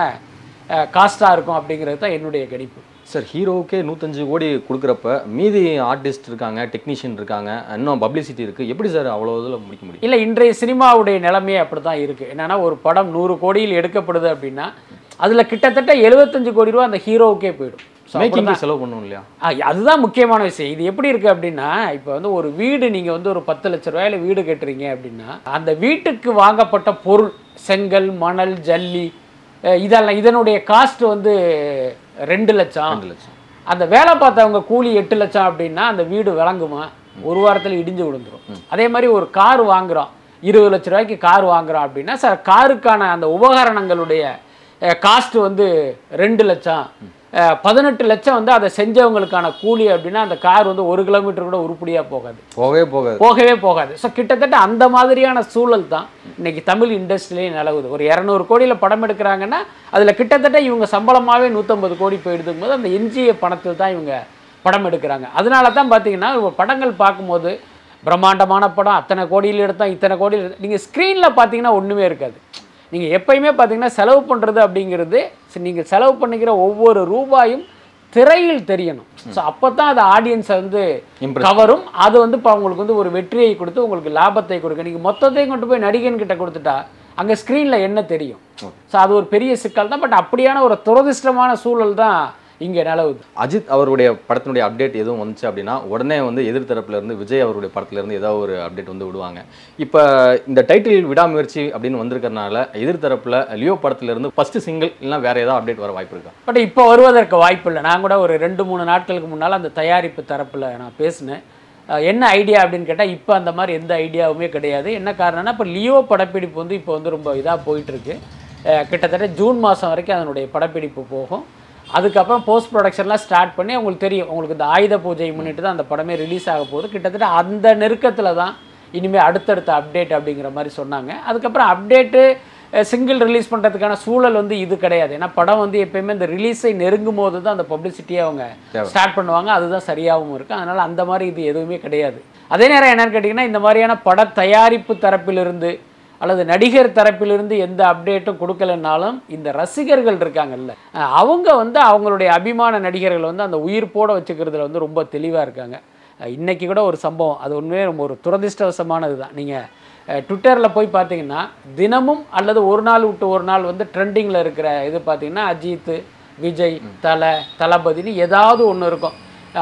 காஸ்ட்டாக இருக்கும் அப்படிங்கிறது தான் என்னுடைய கணிப்பு. சார் ஹீரோவுக்கே நூற்றஞ்சு கோடி கொடுக்குறப்ப மீதி ஆர்டிஸ்ட் இருக்காங்க டெக்னீஷியன் இருக்காங்க இன்னும் பப்ளிசிட்டி இருக்குது எப்படி சார் அவ்வளோ இதில் முடிக்க முடியும்? இல்லை இன்றைய சினிமாவுடைய நிலைமையே அப்படி தான் இருக்குது என்னன்னா ஒரு படம் நூறு கோடியில் எடுக்கப்படுது அப்படின்னா அதில் கிட்டத்தட்ட எழுபத்தஞ்சு கோடி ரூபா அந்த ஹீரோவுக்கே போயிடும். மேக்கிங்க்கு செலவு பண்ணணும் இல்லையா? அதுதான் முக்கியமான விஷயம். இது எப்படி இருக்கு அப்படின்னா இப்போ வந்து ஒரு வீடு நீங்க வந்து ஒரு பத்து லட்ச ரூபாயில வீடு கட்டுறீங்க அப்படின்னா அந்த வீட்டுக்கு வாங்கப்பட்ட பொருள் செங்கல் மணல் ஜல்லி இதெல்லாம் இதனுடைய காஸ்ட் வந்து ரெண்டு லட்சம். ரெண்டு லட்சம். அந்த வேலை பார்த்தவங்க கூலி எட்டு லட்சம் அப்படின்னா அந்த வீடு விளங்குமா? ஒரு வாரத்தில் இடிஞ்சு விழுந்துரும். அதே மாதிரி ஒரு கார் வாங்குறோம். இருபது லட்ச ரூபாய்க்கு கார் வாங்குறோம் அப்படின்னா சார் காருக்கான அந்த உபகரணங்களுடைய காஸ்ட் வந்து ரெண்டு லட்சம். பதினெட்டு லட்சம் வந்து அதை செஞ்சவங்களுக்கான கூலி அப்படின்னா அந்த கார் வந்து ஒரு கிலோமீட்டர் கூட உருப்படியாக போகாது. போகவே போகாது. போகவே போகாது. ஸோ கிட்டத்தட்ட அந்த மாதிரியான சூழல் தான் இன்னைக்கு தமிழ் இண்டஸ்ட்ரியிலே நிலவுது. ஒரு இரநூறு கோடியில் படம் எடுக்கிறாங்கன்னா அதில் கிட்டத்தட்ட இவங்க சம்பளமாகவே நூற்றம்பது கோடி போயிடுதும் போது அந்த எஞ்சிய பணத்தில் தான் இவங்க படம் எடுக்கிறாங்க. அதனால தான் பார்த்தீங்கன்னா படங்கள் பார்க்கும்போது பிரம்மாண்டமான படம் அத்தனை கோடியில் எடுத்தோம் இத்தனை கோடியில் நீங்கள் ஸ்க்ரீனில் பார்த்தீங்கன்னா ஒன்றுமே இருக்காது. நீங்கள் எப்பயுமே பார்த்தீங்கன்னா செலவு பண்ணுறது அப்படிங்கிறது நீங்கள் செலவு பண்ணிக்கிற ஒவ்வொரு ரூபாயும் திரையில் தெரியணும். ஸோ அப்போ தான் அது ஆடியன்ஸை வந்து கவரும். அது வந்து இப்போ அவங்களுக்கு வந்து ஒரு வெற்றியை கொடுத்து உங்களுக்கு லாபத்தை கொடுக்க நீங்கள் மொத்தத்தையும் கொண்டு போய் நடிகன் கிட்ட கொடுத்துட்டா அங்கே ஸ்க்ரீனில் என்ன தெரியும்? ஸோ அது ஒரு பெரிய சிக்கல் தான். பட் அப்படியான ஒரு துரதிர்ஷ்டமான சூழல் தான் இங்கே நிலவுது அஜித் அவருடைய படத்தினுடைய அப்டேட் எதுவும் வந்துச்சு அப்படின்னா உடனே வந்து எதிர்த்தரப்புல இருந்து விஜய் அவருடைய படத்துல இருந்து ஏதாவது ஒரு அப்டேட் வந்து விடுவாங்க. இப்போ இந்த டைட்டில் விடாமுயற்சி அப்படின்னு வந்திருக்கறனால எதிர்த்தரப்புல லியோ படத்துல இருந்து ஃபர்ஸ்ட் சிங்கிள் இல்லைன்னா வேற ஏதாவது அப்டேட் வர வாய்ப்பு இருக்கா? பட் இப்போ வருவதற்கு வாய்ப்பு இல்லை. நான் கூட ஒரு ரெண்டு மூணு நாட்களுக்கு முன்னால் அந்த தயாரிப்பு தரப்பில் நான் பேசினேன். என்ன ஐடியா அப்படின்னு கேட்டால் இப்போ அந்த மாதிரி எந்த ஐடியாவுமே கிடையாது. என்ன காரணம்னா இப்போ லியோ படப்பிடிப்பு வந்து இப்போ வந்து ரொம்ப இதாக போயிட்டுருக்கு கிட்டத்தட்ட ஜூன் மாதம் வரைக்கும் அதனுடைய படப்பிடிப்பு போகும். அதுக்கப்புறம் போஸ்ட் ப்ரொடக்ஷன்லாம் ஸ்டார்ட் பண்ணி உங்களுக்கு தெரியும். உங்களுக்கு இந்த ஆயுத பூஜை முன்னிட்டு தான் அந்த படமே ரிலீஸ் ஆக போகுது. கிட்டத்தட்ட அந்த நெருக்கத்தில் தான் இனிமேல் அடுத்தடுத்த அப்டேட் அப்படிங்கிற மாதிரி சொன்னாங்க. அதுக்கப்புறம் அப்டேட்டு சிங்கிள் ரிலீஸ் பண்ணுறதுக்கான சூழல் வந்து இது கிடையாது. ஏன்னா படம் வந்து எப்பயுமே இந்த ரிலீஸை நெருங்கும் போது தான் அந்த பப்ளிசிட்டியை அவங்க. ஸ்டார்ட் பண்ணுவாங்க. அதுதான் சரியாகவும் இருக்குது அதனால் அந்த மாதிரி இது எதுவுமே கிடையாது. அதே நேரம் என்னன்னு கேட்டிங்கன்னா இந்த மாதிரியான பட தயாரிப்பு தரப்பிலிருந்து அல்லது நடிகர் தரப்பிலிருந்து எந்த அப்டேட்டும் கொடுக்கலனாலும் இந்த ரசிகர்கள் இருக்காங்கல்ல அவங்க வந்து அவங்களுடைய அபிமான நடிகர்கள் வந்து அந்த உயிர்ப்போடு வச்சுக்கிறதுல வந்து ரொம்ப தெளிவாக இருக்காங்க. இன்றைக்கி இன்னைக்கு கூட ஒரு சம்பவம் அது உண்மையே ரொம்ப ஒரு துரதிர்ஷ்டவசமானது தான். நீங்கள் ட்விட்டரில் போய் பார்த்தீங்கன்னா தினமும் அல்லது ஒரு நாள் விட்டு ஒரு நாள் வந்து ட்ரெண்டிங்கில் இருக்கிற இது பார்த்தீங்கன்னா அஜித்து விஜய் தலை தளபதினு ஏதாவது ஒன்று இருக்கும்.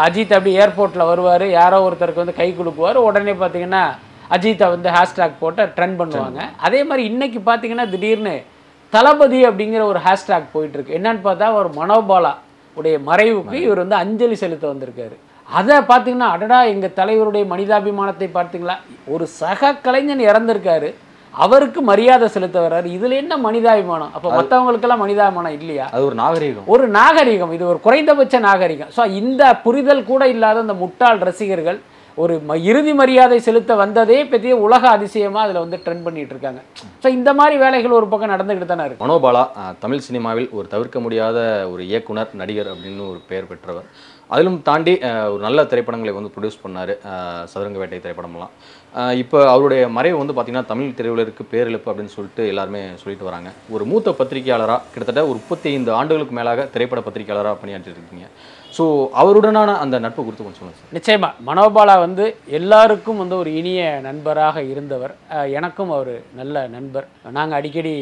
அஜித் அப்படி ஏர்போர்ட்டில் வருவார் யாரோ ஒருத்தருக்கு வந்து கை கொடுக்குவார் உடனே பார்த்தீங்கன்னா அஜித்தை வந்து ஹேஷ்டேக் போட்டு ட்ரெண்ட் பண்ணுவாங்க. அதே மாதிரி இன்னைக்கு பார்த்தீங்கன்னா திடீர்னு தளபதி அப்படிங்கிற ஒரு ஹேஷ்டேக் போயிட்டு இருக்கு என்னன்னு பார்த்தா ஒரு மனோபாலா உடைய மறைவுக்கு இவர் வந்து அஞ்சலி செலுத்த வந்திருக்காரு. அதை பார்த்தீங்கன்னா அடடா எங்கள் தலைவருடைய மனிதாபிமானத்தை பார்த்தீங்களா ஒரு சக கலைஞன் இறந்திருக்காரு. அவருக்கு மரியாதை செலுத்த வர்றாரு. இதுல என்ன மனிதாபிமானம்? அப்போ மற்றவங்களுக்கெல்லாம் மனிதாபிமானம் இல்லையா? அது ஒரு நாகரீகம். ஒரு நாகரிகம். இது ஒரு குறைந்தபட்ச நாகரிகம். ஸோ இந்த புரிதல் கூட இல்லாத அந்த முட்டாள் ரசிகர்கள் ஒரு ம இறுதி மரியாதை செலுத்த வந்ததே பெரிய உலக அதிசயமாக அதில் வந்து ட்ரெண்ட் பண்ணிட்டு இருக்காங்க. ஸோ இந்த மாதிரி வேலைகள் ஒரு பக்கம் நடந்துக்கிட்டு தானே இருக்கு. மனோபாலா தமிழ் சினிமாவில் ஒரு தவிர்க்க முடியாத ஒரு இயக்குனர் நடிகர் அப்படின்னு ஒரு பெயர் பெற்றவர். அதிலும் தாண்டி ஒரு நல்ல திரைப்படங்களை வந்து ப்ரொடியூஸ் பண்ணார் சதுரங்க வேட்டை திரைப்படம்லாம் இப்போ அவருடைய மறைவு வந்து பார்த்திங்கன்னா தமிழ் திரையுலருக்கு பேரிழப்பு அப்படின்னு சொல்லிட்டு எல்லாருமே சொல்லிட்டு வராங்க. ஒரு மூத்த பத்திரிகையாளராக கிட்டத்தட்ட ஒரு முப்பத்தி ஐந்து ஆண்டுகளுக்கு மேலாக திரைப்பட பத்திரிகையாளராக பணியாற்றிருக்கீங்க. ஸோ அவருடனான அந்த நட்பு குறித்து கொஞ்சம் சொல்லுங்கள் சார் நிச்சயமாக மனோபாலா வந்து எல்லாருக்கும் வந்து ஒரு இனிய நண்பராக இருந்தவர். எனக்கும் அவர் நல்ல நண்பர். நாங்கள் அடிக்கடி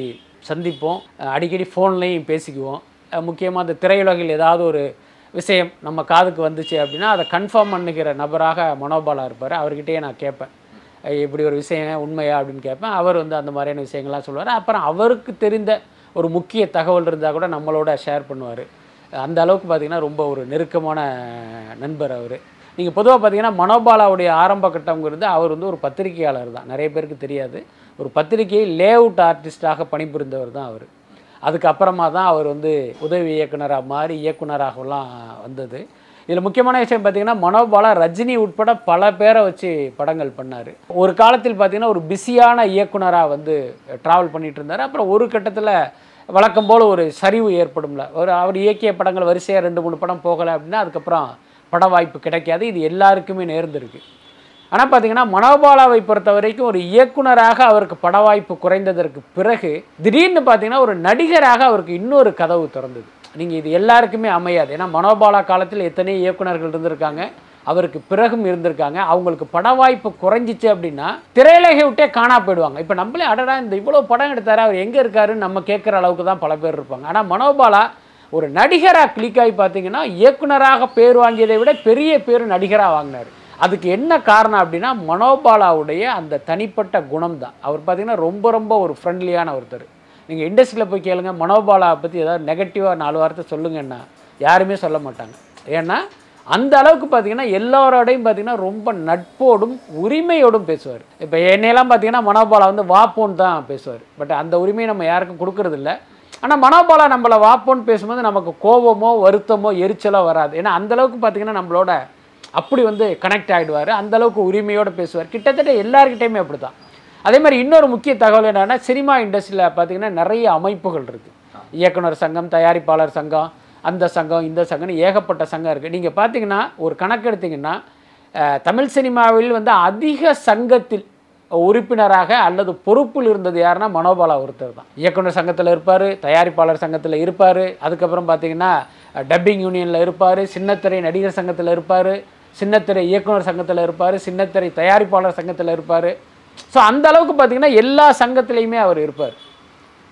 சந்திப்போம். அடிக்கடி ஃபோன்லேயும் பேசிக்குவோம். முக்கியமாக அந்த திரையுலகில் ஏதாவது ஒரு விஷயம் நம்ம காதுக்கு வந்துச்சு அப்படின்னா அதை கன்ஃபார்ம் பண்ணுகிற நபராக மனோபாலா இருப்பார். அவர்கிட்டயே நான் கேட்பேன். இப்படி ஒரு விஷயம் உண்மையா அப்படின்னு கேட்பேன். அவர் வந்து அந்த மாதிரியான விஷயங்கள்லாம் சொல்லுவார். அப்புறம் அவருக்கு தெரிந்த ஒரு முக்கிய தகவல் இருந்தால் கூட நம்மளோட ஷேர் பண்ணுவார். அந்த அளவுக்கு பார்த்தீங்கன்னா ரொம்ப ஒரு நெருக்கமான நண்பர் அவர். நீங்கள் பொதுவாக பார்த்தீங்கன்னா மனோபாலாவுடைய ஆரம்ப கட்டம்ங்கிறது அவர் வந்து ஒரு பத்திரிகையாளர் தான். நிறைய பேருக்கு தெரியாது. ஒரு பத்திரிகை லேஅவுட் ஆர்டிஸ்டாக பணிபுரிந்தவர் தான் அவர். அதுக்கப்புறமா தான் அவர் வந்து உதவி இயக்குனராக மாறி இயக்குனராகலாம் வந்தது. இதில் முக்கியமான விஷயம் பார்த்தீங்கன்னா மனோபாலா ரஜினி உட்பட பல பேரை வச்சு படங்கள் பண்ணார். ஒரு காலத்தில் பார்த்திங்கன்னா ஒரு பிஸியான இயக்குனராக வந்து ட்ராவல் பண்ணிகிட்டு இருந்தார். அப்புறம் ஒரு கட்டத்தில் வழக்கம் போல் ஒரு சரிவு ஏற்படும்ல. ஒரு அவர் இயக்கிய படங்கள் வரிசையாக ரெண்டு மூணு படம் போகலை அப்படின்னா அதுக்கப்புறம் பட வாய்ப்பு கிடைக்காது. இது எல்லாருக்குமே நேர்ந்திருக்கு ஆனால் பார்த்தீங்கன்னா மனோபாலாவை பொறுத்த வரைக்கும் ஒரு இயக்குனராக அவருக்கு பட வாய்ப்பு குறைந்ததற்கு பிறகு திடீர்னு பார்த்தீங்கன்னா ஒரு நடிகராக அவருக்கு இன்னொரு கதவு திறந்தது. நீங்கள் இது எல்லாருக்குமே அமையாது. ஏன்னா மனோபாலா காலத்தில் எத்தனை இயக்குனர்கள் இருந்திருக்காங்க. அவருக்கு பிறகும் இருந்திருக்காங்க. அவங்களுக்கு பட வாய்ப்பு குறைஞ்சிச்சு அப்படின்னா திரையுலகை விட்டே காணா போயிடுவாங்க. இப்போ நம்மளே அடடா இந்த இவ்வளோ படம் எடுத்தாரு அவர் எங்கே இருக்காருன்னு நம்ம கேட்குற அளவுக்கு தான் பல பேர் இருப்பாங்க. ஆனால் மனோபாலா ஒரு நடிகராக கிளிக் ஆகி பார்த்தீங்கன்னா இயக்குனராக பேர் வாங்கியதை விட பெரிய பேர் நடிகராக வாங்கினார். அதுக்கு என்ன காரணம் அப்படின்னா மனோபாலாவுடைய அந்த தனிப்பட்ட குணம் தான் அவர் பார்த்தீங்கன்னா ரொம்ப ரொம்ப ஒரு ஃப்ரெண்ட்லியான ஒருத்தர். நீங்கள் இண்டஸ்ட்ரியில் போய் கேளுங்க மனோபாலாவை பற்றி ஏதாவது நெகட்டிவாக நாலு வார்த்தை சொல்லுங்கன்னா யாருமே சொல்ல மாட்டாங்க. ஏன்னா அந்த அளவுக்கு பார்த்தீங்கன்னா எல்லாரோடையும் பார்த்தீங்கன்னா ரொம்ப நட்போடும் உரிமையோடும் பேசுவார். இப்போ என்னையெல்லாம் பார்த்தீங்கன்னா மனோபாலா வந்து வாப்போன்னு தான் பேசுவார். பட் அந்த உரிமையை நம்ம யாருக்கும் கொடுக்கறதில்ல. ஆனால் மனோபாலா நம்மளை வாப்போன்னு பேசும்போது நமக்கு கோபமோ வருத்தமோ எரிச்சலோ வராது. ஏன்னா அந்த அளவுக்கு பார்த்தீங்கன்னா நம்மளோட அப்படி வந்து கனெக்ட் ஆகிடுவார் அந்தளவுக்கு உரிமையோடு பேசுவார். கிட்டத்தட்ட எல்லாருக்கிட்டையுமே அப்படி தான் அதே மாதிரி இன்னொரு முக்கிய தகவல் என்னென்னா சினிமா இண்டஸ்ட்ரியில் பார்த்தீங்கன்னா நிறைய அமைப்புகள் இருக்குது இயக்குனர் சங்கம் தயாரிப்பாளர் சங்கம் அந்த சங்கம் இந்த சங்கம்னு ஏகப்பட்ட சங்கம் இருக்குது நீங்கள் பார்த்தீங்கன்னா ஒரு கணக்கு எடுத்திங்கன்னா தமிழ் சினிமாவில் வந்து அதிக சங்கத்தில் உறுப்பினராக அல்லது பொறுப்பில் இருந்தது யாருன்னா மனோபாலா ஒருத்தர் தான். இயக்குனர் சங்கத்தில் இருப்பார் தயாரிப்பாளர் சங்கத்தில் இருப்பார் அதுக்கப்புறம் பார்த்தீங்கன்னா டப்பிங் யூனியனில் இருப்பார் சின்னத்திரை நடிகர் சங்கத்தில் இருப்பார் சின்னத்திரை இயக்குனர் சங்கத்தில் இருப்பார் சின்னத்திரை தயாரிப்பாளர் சங்கத்தில் இருப்பார். ஸோ அந்த அளவுக்கு பார்த்தீங்கன்னா எல்லா சங்கத்திலையுமே அவர் இருப்பார்.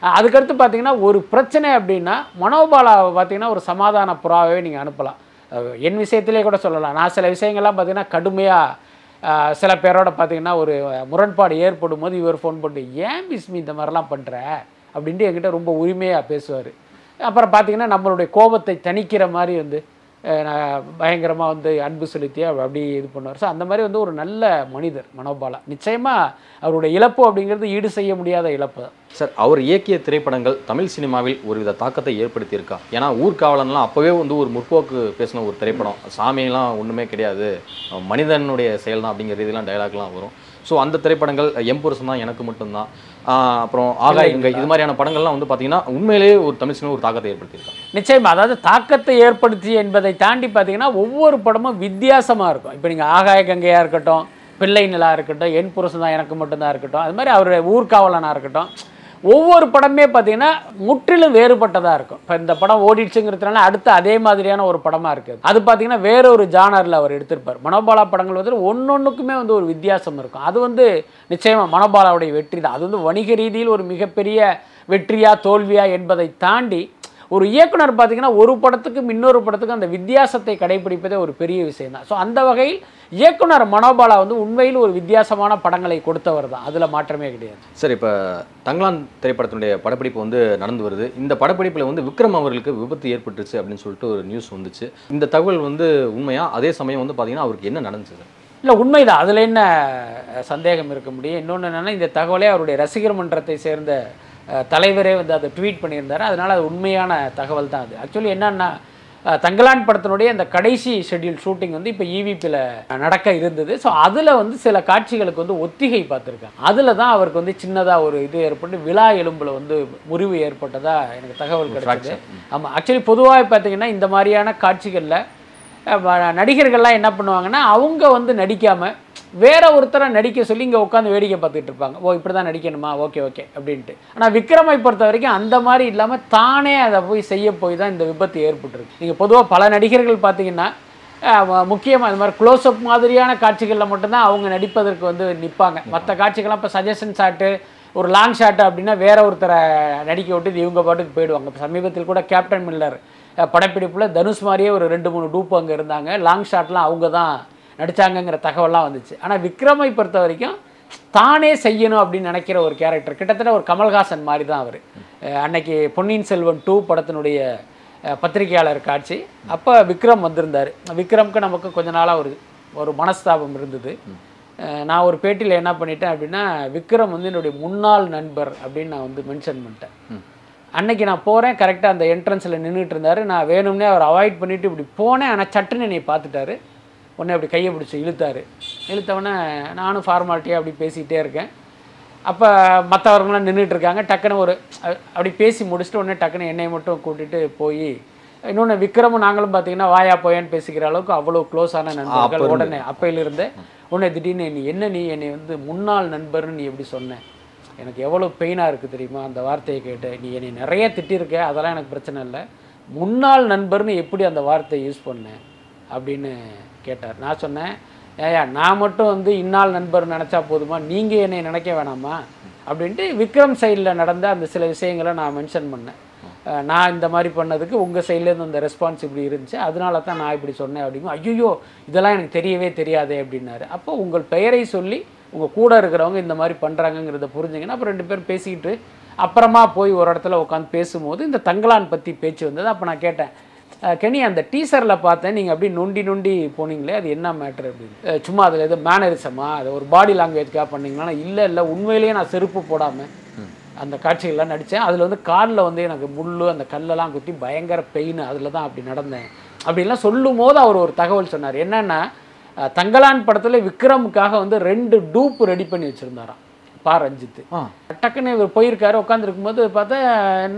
அதுக்கடுத்து பார்த்தீங்கன்னா ஒரு பிரச்சனை அப்படின்னா மனோபாலாவை பார்த்தீங்கன்னா ஒரு சமாதான புறாவே நீங்கள் அனுப்பலாம். என் விஷயத்திலே கூட சொல்லலாம். நான் சில விஷயங்கள்லாம் பார்த்தீங்கன்னா கடுமையாக சில பேரோட பார்த்தீங்கன்னா ஒரு முரண்பாடு ஏற்படும் போது இவர் ஃபோன் போட்டு ஏன் பிஸ்மி இந்த மாதிரிலாம் பண்ணுற அப்படின்ட்டு என்கிட்ட ரொம்ப உரிமையாக பேசுவார். அப்புறம் பார்த்தீங்கன்னா நம்மளுடைய கோபத்தை தணிக்கிற மாதிரி வந்து பயங்கரமாக வந்து அன்பு செலுத்தி அவர் அப்படி இது பண்ணுவார். ஸோ அந்த மாதிரி வந்து ஒரு நல்ல மனிதர் மனோபாலா. நிச்சயமாக அவருடைய இழப்பு அப்படிங்கிறது ஈடு செய்ய முடியாத இழப்பு தான். சார் அவர் இயக்கிய திரைப்படங்கள் தமிழ் சினிமாவில் ஒருவித தாக்கத்தை ஏற்படுத்தியிருக்கா? ஏன்னா ஊர்காவலன்லாம் அப்போவே வந்து ஒரு முற்போக்கு பேசின ஒரு திரைப்படம். சாமியெல்லாம் ஒன்றுமே கிடையாது. மனிதனுடைய செயல் தான் அப்படிங்கிற இதெல்லாம் டைலாக்லாம் வரும். ஸோ அந்த திரைப்படங்கள் எம்புருஷன் தான் எனக்கு மட்டும்தான். அப்புறம் ஆகாய கங்கை இது மாதிரியான படங்கள்லாம் வந்து பார்த்தீங்கன்னா உண்மையிலேயே ஒரு தமிழ் சினிமா ஒரு தாக்கத்தை ஏற்படுத்தியிருக்கா நிச்சயமா அதாவது தாக்கத்தை ஏற்படுத்தி என்பதை தாண்டி பார்த்தீங்கன்னா ஒவ்வொரு படமும் வித்தியாசமாக இருக்கும். இப்போ நீங்கள் ஆகாய கங்கையாக இருக்கட்டும் பிள்ளை நிலா இருக்கட்டும் என் புருஷன் தான் எனக்கு மட்டும்தான் இருக்கட்டும் அது மாதிரி அவருடைய ஊர்காவலனாக இருக்கட்டும் ஒவ்வொரு படமே பார்த்தீங்கன்னா முற்றிலும் வேறுபட்டதாக இருக்கும். இப்போ இந்த படம் ஓடிடுச்சுங்கிறதுனால அடுத்து அதே மாதிரியான ஒரு படமாக இருக்குது அது பார்த்தீங்கன்னா வேற ஒரு ஜானரில் அவர் எடுத்திருப்பார். மனோபாலா படங்கள் வந்து ஒன்னொன்றுக்குமே வந்து ஒரு வித்தியாசம் இருக்கும். அது வந்து நிச்சயமாக மனோபாலாவுடைய வெற்றி தான் அது வந்து வணிக ரீதியில் ஒரு மிகப்பெரிய வெற்றியா தோல்வியா என்பதை தாண்டி ஒரு இயக்குனர் பார்த்தீங்கன்னா ஒரு படத்துக்கும் இன்னொரு படத்துக்கும் அந்த வித்தியாசத்தை கடைபிடிப்பதே ஒரு பெரிய விஷயம் தான். ஸோ அந்த வகையில் இயக்குனர் மனோபாலா வந்து உண்மையில் ஒரு வித்தியாசமான படங்களை கொடுத்தவர் தான். அதில் மாற்றமே கிடையாது. சார் இப்போ தங்கலான் திரைப்படத்தினுடைய படப்பிடிப்பு வந்து நடந்து வருது. இந்த படப்பிடிப்பில் வந்து விக்ரம் அவர்களுக்கு விபத்து ஏற்பட்டுருச்சு அப்படின்னு சொல்லிட்டு ஒரு நியூஸ் வந்துச்சு. இந்த தகவல் வந்து உண்மையா? அதே சமயம் வந்து பார்த்தீங்கன்னா அவருக்கு என்ன நடந்துச்சு? சார் இல்லை உண்மைதான். அதில் என்ன சந்தேகம் இருக்க முடியும்? இன்னொன்று என்னென்னா இந்த தகவலே அவருடைய ரசிகர் மன்றத்தை சேர்ந்த தலைவரே வந்து அதை ட்வீட் பண்ணியிருந்தாரு. அதனால் அது உண்மையான தகவல் தான் அது. ஆக்சுவலி என்னன்னா தங்கலான் படத்தினுடைய அந்த கடைசி ஷெட்யூல் ஷூட்டிங் வந்து இப்போ ஈவிபியில் நடக்க இருந்தது. ஸோ அதில் வந்து சில காட்சிகளுக்கு வந்து ஒத்திகை பார்த்துருக்காங்க அதில் தான் அவருக்கு வந்து சின்னதாக ஒரு இது ஏற்பட்டு விழா எலும்பில் வந்து முறிவு ஏற்பட்டதா எனக்கு தகவல் கிடைச்சது. ஆமாம் ஆக்சுவலி பொதுவாக பார்த்தீங்கன்னா இந்த மாதிரியான காட்சிகளில் நடிகர்கள்லாம் என்ன பண்ணுவாங்கன்னா அவங்க வந்து நடிக்காமல் வேற ஒருத்தரை நடிக்க சொல்லி இங்கே உட்காந்து வேடிக்கை பார்த்துட்டு இருப்பாங்க. ஓ இப்படி தான் நடிக்கணுமா? ஓகே ஓகே அப்படின்ட்டு. ஆனால் விக்ரமை பொறுத்த வரைக்கும் அந்த மாதிரி இல்லாமல் தானே அதை போய் செய்ய போய் தான் இந்த விபத்து ஏற்பட்டுருக்கு. நீங்கள் பொதுவாக பல நடிகர்கள் பார்த்தீங்கன்னா முக்கியமாக இந்த மாதிரி க்ளோஸ்அப் மாதிரியான காட்சிகளில் மட்டும்தான் அவங்க நடிப்பதற்கு வந்து நிற்பாங்க. மற்ற காட்சிகள்லாம் இப்போ சஜஷன் ஷாட்டு ஒரு லாங் ஷாட்டு அப்படின்னா வேற ஒருத்தரை நடிக்க விட்டு இது இவங்க பாட்டுக்கு போயிடுவாங்க. இப்போ சமீபத்தில் கூட கேப்டன் மில்லர் படப்பிடிப்பில் தனுஷ் மாதிரியே ஒரு ரெண்டு மூணு டூப்பு அங்கே இருந்தாங்க. லாங் ஷாட்லாம் அவங்க தான் நடித்தாங்கங்கிற தகவல்லாம் வந்துச்சு. ஆனால் விக்ரமை பொறுத்த வரைக்கும் தானே செய்யணும் அப்படின்னு நினைக்கிற ஒரு கேரக்டர் கிட்டத்தட்ட ஒரு கமல்ஹாசன் மாதிரி தான் அவர். அன்னைக்கு பொன்னியின் செல்வன் டூ படத்தினுடைய பத்திரிகையாளர் காட்சி. அப்போ விக்ரம் வந்திருந்தார். விக்ரம்க்கு நமக்கு கொஞ்ச நாளாக ஒரு ஒரு மனஸ்தாபம் இருந்தது. நான் ஒரு பேட்டியில் என்ன பண்ணிட்டேன் அப்படின்னா விக்ரம் வந்து என்னுடைய முன்னாள் நண்பர் அப்படின்னு நான் வந்து மென்ஷன் பண்ணிட்டேன். அன்னைக்கு நான் போகிறேன் கரெக்டாக அந்த என்ட்ரன்ஸில் நின்றுட்டு இருந்தார். நான் வேணும்னே அவர் அவாய்ட் பண்ணிட்டு இப்படி போனேன். ஆனால் சட்டுன்னு என்னை பார்த்துட்டாரு. உடனே அப்படி கையை பிடிச்சி இழுத்தாரு. இழுத்தவொடனே நானும் ஃபார்மாலிட்டியாக அப்படி பேசிக்கிட்டே இருக்கேன். அப்போ மற்றவர்கள்லாம் நின்றுட்டு இருக்காங்க. டக்குன்னு ஒரு அப்படி பேசி முடிச்சுட்டு உடனே டக்குன்னு என்னை மட்டும் கூட்டிட்டு போய் இன்னொன்று விக்ரமும் நாங்களும் பார்த்தீங்கன்னா வாயா போயான்னு பேசிக்கிற அளவுக்கு அவ்வளோ க்ளோஸான நண்பர்கள். உடனே அப்பையிலிருந்தே உடனே திடீர்னு நீ என்ன நீ என்னை வந்து முன்னாள் நண்பர்னு நீ எப்படி சொன்ன? எனக்கு எவ்வளோ பெயினாக இருக்குது தெரியுமா? அந்த வார்த்தையை கேட்டு நீ என்னை நிறைய திட்டிருக்க அதெல்லாம் எனக்கு பிரச்சனை இல்லை. முன்னாள் நண்பர்னு எப்படி அந்த வார்த்தையை யூஸ் பண்ணேன் அப்படின்னு கேட்டார். நான் சொன்னேன் ஏயா நான் மட்டும் வந்து இந்நாள் நண்பர் நினச்சா போதுமா? நீங்கள் என்னை நினைக்க வேணாமா? அப்படின்ட்டு விக்ரம் சைடில் நடந்த அந்த சில விஷயங்களை நான் மென்ஷன் பண்ணேன். நான் இந்த மாதிரி பண்ணதுக்கு உங்கள் சைட்லேருந்து அந்த ரெஸ்பான்ஸ் இப்படி இருந்துச்சு. அதனால தான் நான் இப்படி சொன்னேன் அப்படிங்க ஐயோ இதெல்லாம் எனக்கு தெரியவே தெரியாதே அப்படின்னாரு. அப்போ உங்கள் பெயரை சொல்லி உங்கள் கூட இருக்கிறவங்க இந்த மாதிரி பண்ணுறாங்கங்கிறத புரிஞ்சுங்கன்னா அப்புறம் ரெண்டு பேரும் பேசிக்கிட்டு அப்புறமா போய் ஒரு இடத்துல உட்காந்து பேசும்போது இந்த தங்கலான் பற்றி பேச்சு வந்தது. அப்போ நான் கேட்டேன் கெனி அந்த டீசரில் பார்த்தேன் நீங்கள் அப்படியே நொண்டி நொண்டி போனீங்களே அது என்ன மேட்ரு அப்படின்னு? சும்மா அதில் எது மேனரிசமா அது ஒரு பாடி லாங்குவேஜ்க்காக பண்ணீங்களா? இல்லை இல்லை உண்மையிலேயே நான் செருப்பு போடாமல் அந்த காட்சிகள்லாம் நடித்தேன் அதில் வந்து காலில் வந்து எனக்கு முள் அந்த கல்லெல்லாம் குத்தி பயங்கர பெயின் அதில் தான் அப்படி நடந்தேன். அப்படின்லாம் சொல்லும் போது அவர் ஒரு தகவல் சொன்னார். என்னென்னா தங்கலான் படத்தில் விக்ரமுக்காக வந்து ரெண்டு டூப் ரெடி பண்ணி வச்சுருந்தாராம். பா ரஞ்சித்து டக்குன்னு இவர் போயிருக்காரு உட்காந்துருக்கும் போது பார்த்தா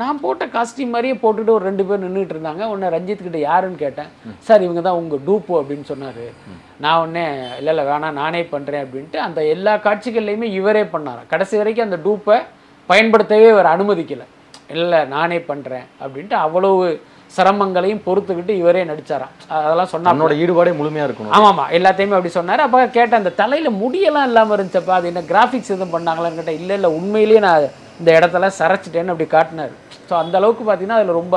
நான் போட்ட காஸ்டியூம் மாதிரியே போட்டுட்டு ஒரு ரெண்டு பேர் நின்றுட்டு இருந்தாங்க. உடனே ரஞ்சித் கிட்ட யாருன்னு கேட்டேன். சார் இவங்க தான் உங்கள் டூப்பு அப்படின்னு சொன்னார். நான் உடனே இல்லை இல்லை வேணாம் நானே பண்ணுறேன் அப்படின்ட்டு அந்த எல்லா காட்சிகள்லையுமே இவரே பண்ணாராம். கடைசி வரைக்கும் அந்த டூப்பை பயன்படுத்தவே இவர் அனுமதிக்கலை. இல்லை நானே பண்ணுறேன் அப்படின்ட்டு அவ்வளவு சிரமங்களையும் பொறுத்துக்கிட்டு இவரே நடிச்சாராம். அதெல்லாம் சொன்னா தன்னோட ஈடுபாடே முழுமையா இருக்கணும். ஆமாம்மா எல்லாத்தையுமே அப்படி சொன்னார். அப்போ கேட்டேன் அந்த தலையில் முடியெல்லாம் இல்லாமல் இருந்துச்சப்பா அது என்ன கிராஃபிக்ஸ் எதுவும் பண்ணாங்களான்னு கேட்டேன் இல்லை இல்லை உண்மையிலேயே நான் இந்த இடத்துல சரைச்சிட்டேன்னு அப்படி காட்டினார். ஸோ அந்த அளவுக்கு பார்த்தீங்கன்னா அதில் ரொம்ப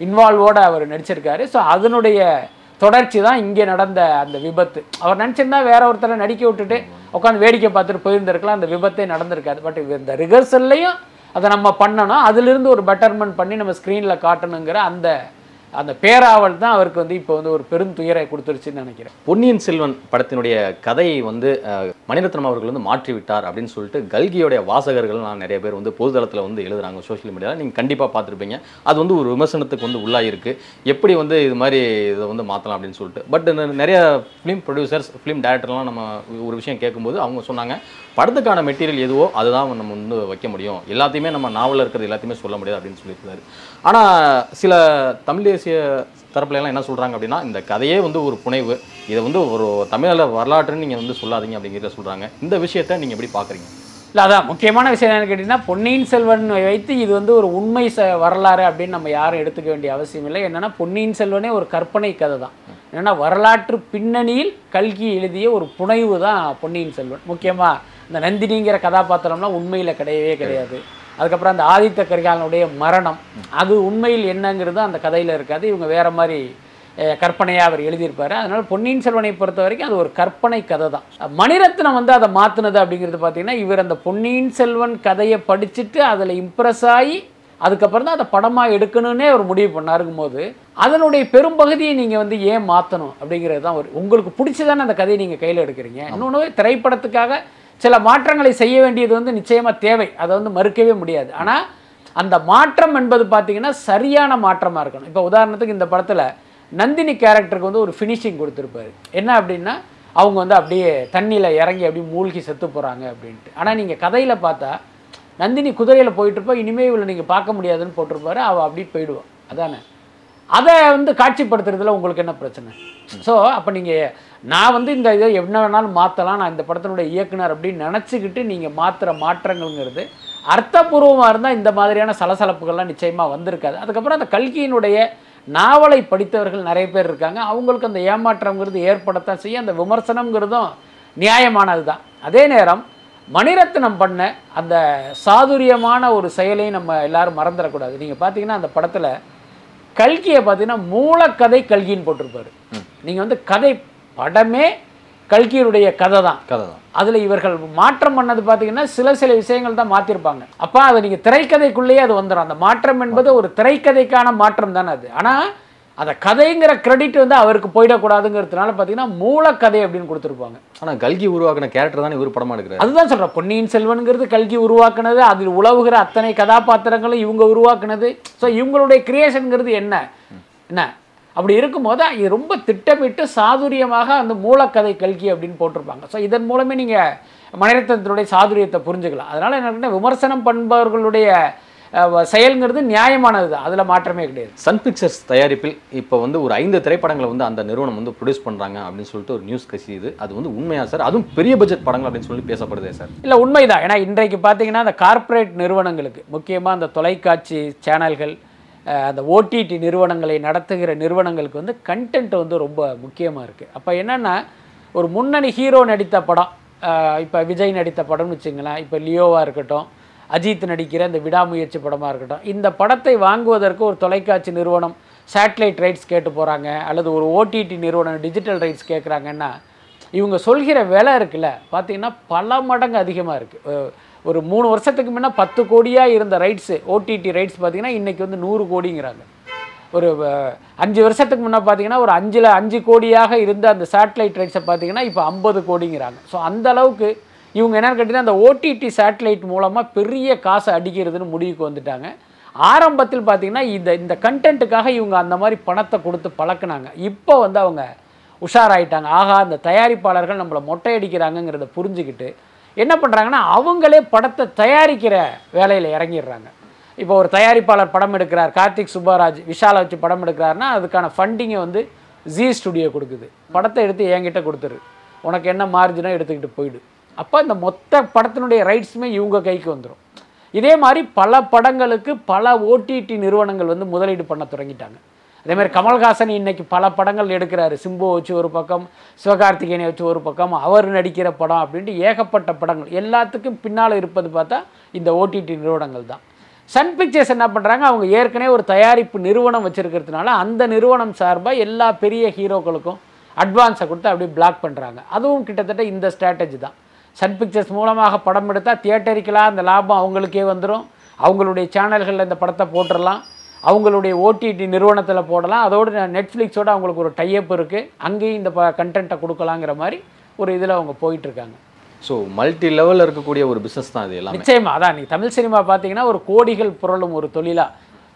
இன்வால்வோட அவர் நடிச்சிருக்காரு. ஸோ அதனுடைய தொடர்ச்சி தான் இங்கே நடந்த அந்த விபத்து. அவர் நினச்சிருந்தா வேற ஒருத்தரை நடிக்க விட்டுட்டு உட்காந்து வேடிக்கை பார்த்துட்டு போயிருந்திருக்கலாம் அந்த விபத்தே நடந்திருக்காது. பட் இந்த ரிஹர்சல்லையும் அதை நம்ம பண்ணணும். அதிலிருந்து ஒரு பெட்டர்மெண்ட் பண்ணி நம்ம ஸ்க்ரீனில் காட்டணுங்கிற அந்த அந்த பேராவல் தான் அவருக்கு வந்து இப்போ வந்து ஒரு பெரும் துயரை கொடுத்துருச்சுன்னு நினைக்கிறேன். பொன்னியின் செல்வன் படத்தினுடைய கதையை வந்து மணிரத்னம் அவர்கள் வந்து மாற்றி விட்டார் அப்படின்னு சொல்லிட்டு கல்கியோடைய வாசகர்கள் நான் நிறைய பேர் வந்து பொதுதளத்தில் வந்து எழுதுறாங்க சோஷியல் மீடியாவில் நீங்கள் கண்டிப்பாக பார்த்துருப்பீங்க. அது வந்து ஒரு விமர்சனத்துக்கு வந்து உள்ளாயிருக்கு. எப்படி வந்து இது மாதிரி இதை வந்து மாற்றலாம் அப்படின்னு சொல்லிட்டு. பட் நிறைய ஃபிலிம் ப்ரொடியூசர்ஸ் ஃபிலிம் டேரக்டர்லாம் நம்ம ஒரு விஷயம் கேட்கும்போது அவங்க சொன்னாங்க படத்துக்கான மெட்டீரியல் எதுவோ அதுதான் நம்ம வந்து வைக்க முடியும். எல்லாத்தையுமே நம்ம நாவலில் இருக்கிறது எல்லாத்தையுமே சொல்ல முடியாது அப்படின்னு சொல்லியிருக்காரு ஆனால் சில தமிழ் தேசிய தரப்புல எல்லாம் என்ன சொல்கிறாங்க அப்படின்னா இந்த கதையே வந்து ஒரு புனைவு. இதை வந்து ஒரு தமிழர் வரலாற்றுன்னு நீங்கள் வந்து சொல்லாதீங்க அப்படிங்கிறத சொல்கிறாங்க இந்த விஷயத்தை நீங்கள் எப்படி பார்க்குறீங்க இல்லை அதான் முக்கியமான விஷயம் என்னன்னு கேட்டிங்கன்னா பொன்னியின் செல்வன் வைத்து இது வந்து ஒரு உண்மை ச வரலாறு அப்படின்னு நம்ம யாரும் எடுத்துக்க வேண்டிய அவசியம் இல்லை. என்னென்னா பொன்னியின் செல்வனே ஒரு கற்பனை கதை தான். என்னன்னா வரலாற்று பின்னணியில் கல்கி எழுதிய ஒரு புனைவு தான் பொன்னியின் செல்வன். முக்கியமாக இந்த நந்தினிங்கிற கதாபாத்திரம்லாம் உண்மையில் கிடையவே கிடையாது. அதுக்கப்புறம் அந்த ஆதித்த கரிகாலனுடைய மரணம். அது உண்மையில் என்னங்கிறது அந்த கதையில் இருக்காது. இவங்க வேற மாதிரி கற்பனையாக அவர் எழுதியிருப்பார். அதனால பொன்னியின் செல்வனை பொறுத்த வரைக்கும் அது ஒரு கற்பனை கதை தான். மணிரத்னம் வந்து அதை மாற்றினது அப்படிங்கிறது பார்த்தீங்கன்னா இவர் அந்த பொன்னியின் செல்வன் கதையை படிச்சுட்டு அதில் இம்ப்ரெஸ் ஆகி அதுக்கப்புறம் தான் அதை படமாக எடுக்கணும்னே அவர் முடிவு பண்ணாருக்கும் போது அதனுடைய பெரும்பகுதியை நீங்கள் வந்து ஏன் மாற்றணும் அப்படிங்கிறது தான் ஒரு உங்களுக்கு பிடிச்சதானே அந்த கதையை நீங்கள் கையில் எடுக்கிறீங்க. இன்னொன்று திரைப்படத்துக்காக சில மாற்றங்களை செய்ய வேண்டியது வந்து நிச்சயமாக தேவை. அதை வந்து மறுக்கவே முடியாது. ஆனால் அந்த மாற்றம் என்பது பார்த்தீங்கன்னா சரியான மாற்றமாக இருக்கணும். இப்போ உதாரணத்துக்கு இந்த படத்தில் நந்தினி கேரக்டருக்கு வந்து ஒரு ஃபினிஷிங் கொடுத்துருப்பாரு. என்ன அப்படின்னா அவங்க வந்து அப்படியே தண்ணியில் இறங்கி அப்படியே மூழ்கி செத்து போகிறாங்க அப்படின்ட்டு. ஆனால் நீங்கள் கதையில் பார்த்தா நந்தினி குதிரையில் போயிட்டு இனிமேல் இவளை நீங்கள் பார்க்க முடியாதுன்னு போட்டிருப்பாரு அவள் அப்படியே போயிடுவான் அதானே? அதை வந்து காட்சிப்படுத்துறதுல உங்களுக்கு என்ன பிரச்சனை? ஸோ அப்போ நீங்கள் நான் வந்து இந்த இதை என்ன வேணாலும் மாற்றலாம் நான் இந்த படத்தினுடைய இயக்குனர் அப்படின்னு நினச்சிக்கிட்டு நீங்கள் மாற்றுற மாற்றங்கள்ங்கிறது அர்த்தபூர்வமாக இருந்தால் இந்த மாதிரியான சலசலப்புகள்லாம் நிச்சயமாக வந்திருக்காது. அதுக்கப்புறம் அந்த கல்கியினுடைய நாவலை படித்தவர்கள் நிறைய பேர் இருக்காங்க. அவங்களுக்கு அந்த ஏமாற்றம்ங்கிறது ஏற்படத்தான் செய்யும். அந்த விமர்சனம்ங்கிறதும் நியாயமானது தான் அதே நேரம் மணிரத்னம் பண்ண அந்த சாதுரியமான ஒரு செயலையும் நம்ம எல்லாரும் மறந்துடக்கூடாது. நீங்கள் பார்த்தீங்கன்னா அந்த படத்தில் கல்கியை பார்த்தீங்கன்னா மூலக்கதை கல்கின்னு போட்டிருப்பாரு. நீங்கள் வந்து கதை படமே கல்கியினுடைய கதை தான் கதை தான் அதில் இவர்கள் மாற்றம் பண்ணது பார்த்தீங்கன்னா சில சில விஷயங்கள் தான் மாற்றிருப்பாங்க அப்போ அதை நீங்கள் திரைக்கதைக்குள்ளேயே அது வந்துடும் அந்த மாற்றம் என்பது ஒரு திரைக்கதைக்கான மாற்றம் தானே அது. ஆனால் அந்த கதைங்கிற கிரெடிட் வந்து அவருக்கு போயிடக்கூடாதுங்கிறதுனால பார்த்தீங்கன்னா மூலக்கதை அப்படின்னு கொடுத்துருப்பாங்க. ஆனால் கல்கி உருவாக்கின கேரக்டர் தானே இவர் படமா எடுக்கிறாரு? அதுதான் சொல்கிறேன் பொன்னியின் செல்வன்கிறது கல்கி உருவாக்குனது அதில் உலவுகிற அத்தனை கதாபாத்திரங்களும் இவங்க உருவாக்குனது. ஸோ இவங்களுடைய கிரியேஷனுங்கிறது என்ன? என்ன? அப்படி இருக்கும்போது இது ரொம்ப திட்டமிட்டு சாதுரியமாக அந்த மூலக்கதை கல்கி அப்படின்னு போட்டிருப்பாங்க. ஸோ இதன் மூலமே நீங்கள் மணிரத்னத்தினுடைய சாதுரியத்தை புரிஞ்சுக்கலாம். அதனால் என்ன விமர்சனம் பண்ணுபவர்களுடைய அஹ், செயல்ங்கிறது நியாயமானது தான் அதில் மாற்றமே கிடையாது. சன் பிக்சர்ஸ் தயாரிப்பில் இப்போ வந்து ஒரு ஐந்து திரைப்படங்களை வந்து அந்த நிறுவனம் வந்து ப்ரொடியூஸ் பண்ணுறாங்க அப்படின்னு சொல்லிட்டு ஒரு நியூஸ் கசியுது. அது வந்து உண்மையா சார்? அதுவும் பெரிய பட்ஜெட் படங்கள் அப்படின்னு சொல்லி பேசப்படுதே சார்? இல்லை உண்மைதான். ஏன்னா இன்றைக்கு பார்த்தீங்கன்னா அந்த கார்ப்பரேட் நிறுவனங்களுக்கு முக்கியமாக அந்த தொலைக்காட்சி சேனல்கள் அந்த ஓடிடி நிறுவனங்களை நடத்துகிற நிறுவனங்களுக்கு வந்து கண்டென்ட் வந்து ரொம்ப முக்கியமாக இருக்குது அப்போ என்னென்னா ஒரு முன்னணி ஹீரோ நடித்த படம் இப்போ விஜய் நடித்த படம்னு வச்சுங்களேன் இப்போ லியோவாக இருக்கட்டும் அஜித் நடிக்கிற இந்த விடாமுயற்சி படமாக இருக்கட்டும் இந்த படத்தை வாங்குவதற்கு ஒரு தொலைக்காட்சி நிறுவனம் சேட்டலைட் ரைட்ஸ் கேட்டு போகிறாங்க அல்லது ஒரு ஓடிடி நிறுவனம் டிஜிட்டல் ரைட்ஸ் கேட்குறாங்கன்னா இவங்க சொல்கிற விலை இருக்குல்ல பார்த்தீங்கன்னா பல மடங்கு அதிகமாக இருக்குது ஒரு மூணு வருஷத்துக்கு முன்னே பத்து கோடியாக இருந்த ரைட்ஸு ஓடிடி ரைட்ஸ் பார்த்தீங்கன்னா இன்றைக்கி வந்து நூறு கோடிங்கிறாங்க. ஒரு அஞ்சு வருஷத்துக்கு முன்னே பார்த்தீங்கன்னா ஒரு அஞ்சில் அஞ்சு கோடியாக இருந்த அந்த சேட்டலைட் ரைட்ஸை பார்த்தீங்கன்னா இப்போ ஐம்பது கோடிங்கிறாங்க. ஸோ அந்த அளவுக்கு இவங்க என்னன்னு கேட்டிங்கன்னா அந்த ஓடிடி சேட்டலைட் மூலமாக பெரிய காசை அடிக்கிறதுன்னு முடிவுக்கு வந்துட்டாங்க. ஆரம்பத்தில் பார்த்தீங்கன்னா இந்த இந்த கண்டென்ட்டுக்காக இவங்க அந்த மாதிரி பணத்தை கொடுத்து பழக்கினாங்க. இப்போ வந்து அவங்க உஷாராயிட்டாங்க. ஆகா அந்த தயாரிப்பாளர்கள் நம்மளை மொட்டையடிக்கிறாங்கங்கிறத புரிஞ்சுக்கிட்டு என்ன பண்ணுறாங்கன்னா அவங்களே படத்தை தயாரிக்கிற வேலையில் இறங்கிடுறாங்க. இப்போ ஒரு தயாரிப்பாளர் படம் எடுக்கிறார். கார்த்திக் சுப்பராஜ் விஷாலை வச்சு படம் எடுக்கிறாருன்னா அதுக்கான ஃபண்டிங்கை வந்து ஜி ஸ்டுடியோ கொடுக்குது. படத்தை எடுத்து என்கிட்ட கொடுத்துரு. உனக்கு என்ன மார்ஜினோ எடுத்துக்கிட்டு போயிடு. அப்போ இந்த மொத்த படத்தினுடைய ரைட்ஸுமே இவங்க கைக்கு வந்துடும் இதே மாதிரி பல படங்களுக்கு பல ஓடிடி நிறுவனங்கள் வந்து முதலீடு பண்ண தொடங்கிட்டாங்க. அதே மாதிரி கமல்ஹாசன் இன்றைக்கி பல படங்கள் எடுக்கிறாரு. சிம்பு வச்சு ஒரு பக்கம் சிவகார்த்திகேயனை வச்சு ஒரு பக்கம் அவர் நடிக்கிற படம் அப்படின்ட்டு ஏகப்பட்ட படங்கள். எல்லாத்துக்கும் பின்னால் இருப்பது பார்த்தா இந்த ஓடிடி நிறுவனங்கள் தான். சன் பிக்சர்ஸ் என்ன பண்ணுறாங்க அவங்க ஏற்கனவே ஒரு தயாரிப்பு நிறுவனம் வச்சுருக்கிறதுனால அந்த நிறுவனம் சார்பாக எல்லா பெரிய ஹீரோக்களுக்கும் அட்வான்ஸை கொடுத்து அப்படியே பிளாக் பண்ணுறாங்க அதுவும் கிட்டத்தட்ட இந்த ஸ்ட்ராட்டஜி தான். சன் பிக்சர்ஸ் மூலமாக படம் எடுத்தால் தியேட்டரிக்கலாக அந்த லாபம் அவங்களுக்கே வந்துடும் அவங்களுடைய சேனல்களில் இந்த படத்தை போட்டுடலாம் அவங்களுடைய ஓடிடி நிறுவனத்தில் போடலாம். அதோடு நெட்ஃப்ளிக்ஸோட அவங்களுக்கு ஒரு டைப் இருக்குது அங்கேயும் இந்த ப கண்டென்ட்டை கொடுக்கலாங்கிற மாதிரி ஒரு இதில் அவங்க போயிட்டுருக்காங்க. ஸோ மல்டி லெவலில் இருக்கக்கூடிய ஒரு பிஸ்னஸ் தான் இது எல்லாமே. நிச்சயமா அதான். நீ தமிழ் சினிமா பார்த்தீங்கன்னா ஒரு கோடிகள் புரளும் ஒரு தொழிலா.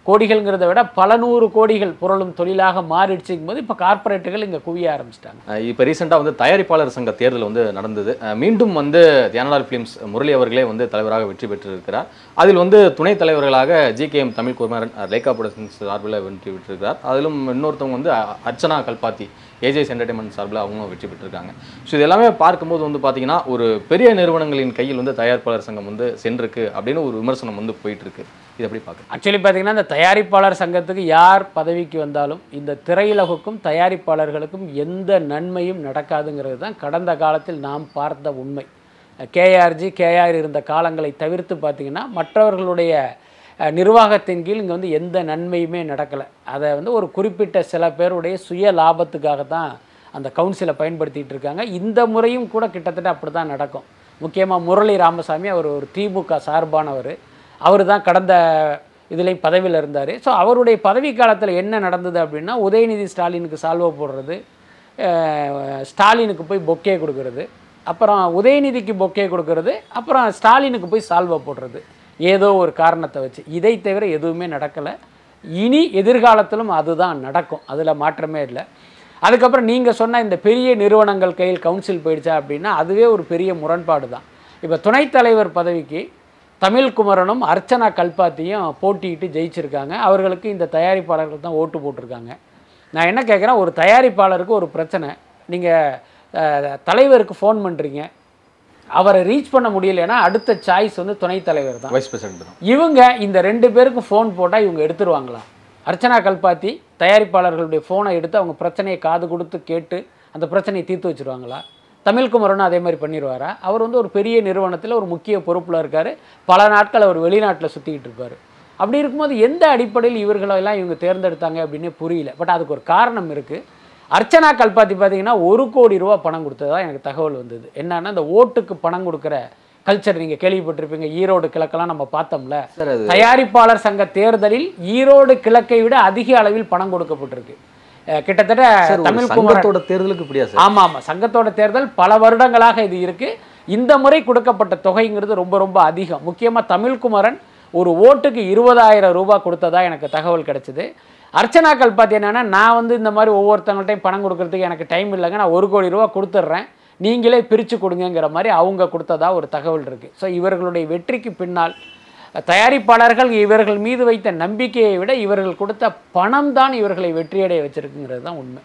கோடிகள்ங்கிறத விட பல நூறு கோடிகள் புரளும் தொழிலாக மாறிடுச்சுக்கும் போது இப்போ கார்ப்பரேட்டுகள் இங்கே குவிய ஆரம்பிச்சிட்டாங்க. இப்போ ரீசெண்டாக வந்து தயாரிப்பாளர் சங்க தேர்தல் வந்து நடந்தது. மீண்டும் வந்து தியானலால் ஃபிலிம்ஸ் முரளி அவர்களே வந்து தலைவராக வெற்றி பெற்றிருக்கிறார். அதில் வந்து துணைத் தலைவர்களாக ஜிகேஎம் தமிழ் குமாரன் லேகா லேக்கா ப்ரொடக்ஷன்ஸ் சார்பில் வெற்றி பெற்றிருக்கிறார். அதிலும் இன்னொருத்தவங்க வந்து அர்ச்சனா கல்பாத்தி ஏஜேஸ் என்டர்டைன்மெண்ட் சார்பில் அவங்களும் வெற்றி பெற்றிருக்காங்க. ஸோ இது எல்லாமே பார்க்கும்போது வந்து பார்த்தீங்கன்னா ஒரு பெரிய நிறுவனங்களின் கையில் வந்து தயாரிப்பாளர் சங்கம் வந்து சென்றிருக்கு அப்படின்னு ஒரு விமர்சனம் வந்து போயிட்டுருக்கு. இது எப்படி பார்க்க ஆக்சுவலி பார்த்தீங்கன்னா இந்த தயாரிப்பாளர் சங்கத்துக்கு யார் பதவிக்கு வந்தாலும் இந்த திரையுலகுக்கும் தயாரிப்பாளர்களுக்கும் எந்த நன்மையும் நடக்காதுங்கிறது தான் கடந்த காலத்தில் நாம் பார்த்த உண்மை. கேஆர்ஜி கேஆர் இருந்த காலங்களை தவிர்த்து பார்த்தீங்கன்னா மற்றவர்களுடைய நிர்வாகத்தின் கீழ் இங்கே வந்து எந்த நன்மையுமே நடக்கலை. அதை வந்து ஒரு குறிப்பிட்ட சில பேருடைய சுய லாபத்துக்காக தான் அந்த கவுன்சிலை பயன்படுத்திகிட்டு இருக்காங்க. இந்த முறையும் கூட கிட்டத்தட்ட அப்படி தான் நடக்கும். முக்கியமாக முரளி ராமசாமி அவர் ஒரு திமுக சார்பானவர். அவர் தான் கடந்த இதுலேயும் பதவியில் இருந்தார். ஸோ அவருடைய பதவி காலத்தில் என்ன நடந்தது அப்படின்னா உதயநிதி ஸ்டாலினுக்கு சால்வை போடுறது ஸ்டாலினுக்கு போய் பொக்கே கொடுக்கறது அப்புறம் உதயநிதிக்கு பொக்கே கொடுக்கறது அப்புறம் ஸ்டாலினுக்கு போய் சால்வை போடுறது. ஏதோ ஒரு காரணத்தை வச்சு. இதை தவிர எதுவுமே நடக்கலை. இனி எதிர்காலத்திலும் அதுதான் நடக்கும். அதில் மாற்றமே இல்லை. அதுக்கப்புறம் நீங்கள் சொன்ன இந்த பெரிய நிறுவனங்கள் கையில் கவுன்சில் போயிடுச்சா அப்படின்னா அதுவே ஒரு பெரிய முரண்பாடு தான். இப்போ துணைத் தலைவர் பதவிக்கு தமிழ்குமரனும் அர்ச்சனா கல்பாத்தியும் போட்டியிட்டு ஜெயிச்சிருக்காங்க. அவர்களுக்கு இந்த தயாரிப்பாளர்கள் தான் ஓட்டு போட்டிருக்காங்க. நான் என்ன கேட்குறேன் ஒரு தயாரிப்பாளருக்கு ஒரு பிரச்சனை. நீங்கள் தலைவருக்கு ஃபோன் பண்ணுறீங்க அவரை ரீச் பண்ண முடியலைன்னா அடுத்த சாய்ஸ் வந்து துணைத் தலைவர் தான். வைஸ் பிரசிடென்ட் இவங்க இந்த ரெண்டு பேருக்கு ஃபோன் போட்டால் இவங்க எடுத்துருவாங்களா அர்ச்சனா கல்பாத்தி தயாரிப்பாளர்களுடைய ஃபோனை எடுத்து அவங்க பிரச்சனையை காது கொடுத்து கேட்டு அந்த பிரச்சனையை தீர்த்து வச்சிருவாங்களா தமிழ்குமரனும் அதே மாதிரி பண்ணிடுவாரா அவர் வந்து ஒரு பெரிய நிறுவனத்தில் ஒரு முக்கிய பொறுப்பில் இருக்கார். பல நாட்கள் அவர் வெளிநாட்டில் சுற்றிக்கிட்டு இருப்பார். அப்படி இருக்கும்போது எந்த அடிப்படையில் இவர்களெல்லாம் இவங்க தேர்ந்தெடுத்தாங்க அப்படின்னு புரியல. பட் அதுக்கு ஒரு காரணம் இருக்குது அர்ச்சனா கல்பாத்தி பார்த்தீங்கன்னா ஒரு கோடி ரூபா பணம் கொடுத்ததா எனக்கு தகவல் வந்தது. என்னன்னா இந்த ஓட்டுக்கு பணம் கொடுக்குற கல்ச்சர் நீங்கள் கேள்விப்பட்டிருப்பீங்க. ஈரோடு கிழக்கெல்லாம் நம்ம பார்த்தோம்ல. தயாரிப்பாளர் சங்க தேர்தலில் ஈரோடு கிழக்கை விட அதிக அளவில் பணம் கொடுக்கப்பட்டிருக்கு. கிட்டத்தட்ட தமிழ் சங்கத்தோட தேர்தலுக்கு இப்படியா சார்? ஆமா ஆமா. சங்கத்தோட தேர்தல் பல வருடங்களாக இது இருக்கு. இந்த முறை கொடுக்கப்பட்ட தொகைங்கிறது ரொம்ப ரொம்ப அதிகம். முக்கியமா தமிழ்குமரன் ஒரு ஓட்டுக்கு இருபதாயிரம் ரூபாய் கொடுத்ததா எனக்கு தகவல் கிடைச்சது. அர்ச்சனாக்கள் பார்த்து என்னென்னா நான் வந்து இந்த மாதிரி ஒவ்வொருத்தவங்கள்ட்டையும் பணம் கொடுக்கறதுக்கு எனக்கு டைம் இல்லைங்க நான் ஒரு கோடி ரூபா கொடுத்துட்றேன். நீங்களே பிரித்து கொடுங்கங்கிற மாதிரி அவங்க கொடுத்ததா ஒரு தகவல் இருக்குது ஸோ இவர்களுடைய வெற்றிக்கு பின்னால் தயாரிப்பாளர்கள் இவர்கள் மீது வைத்த நம்பிக்கையை விட இவர்கள் கொடுத்த பணம் தான் இவர்களை வெற்றியடைய வச்சுருக்குங்கிறது தான் உண்மை.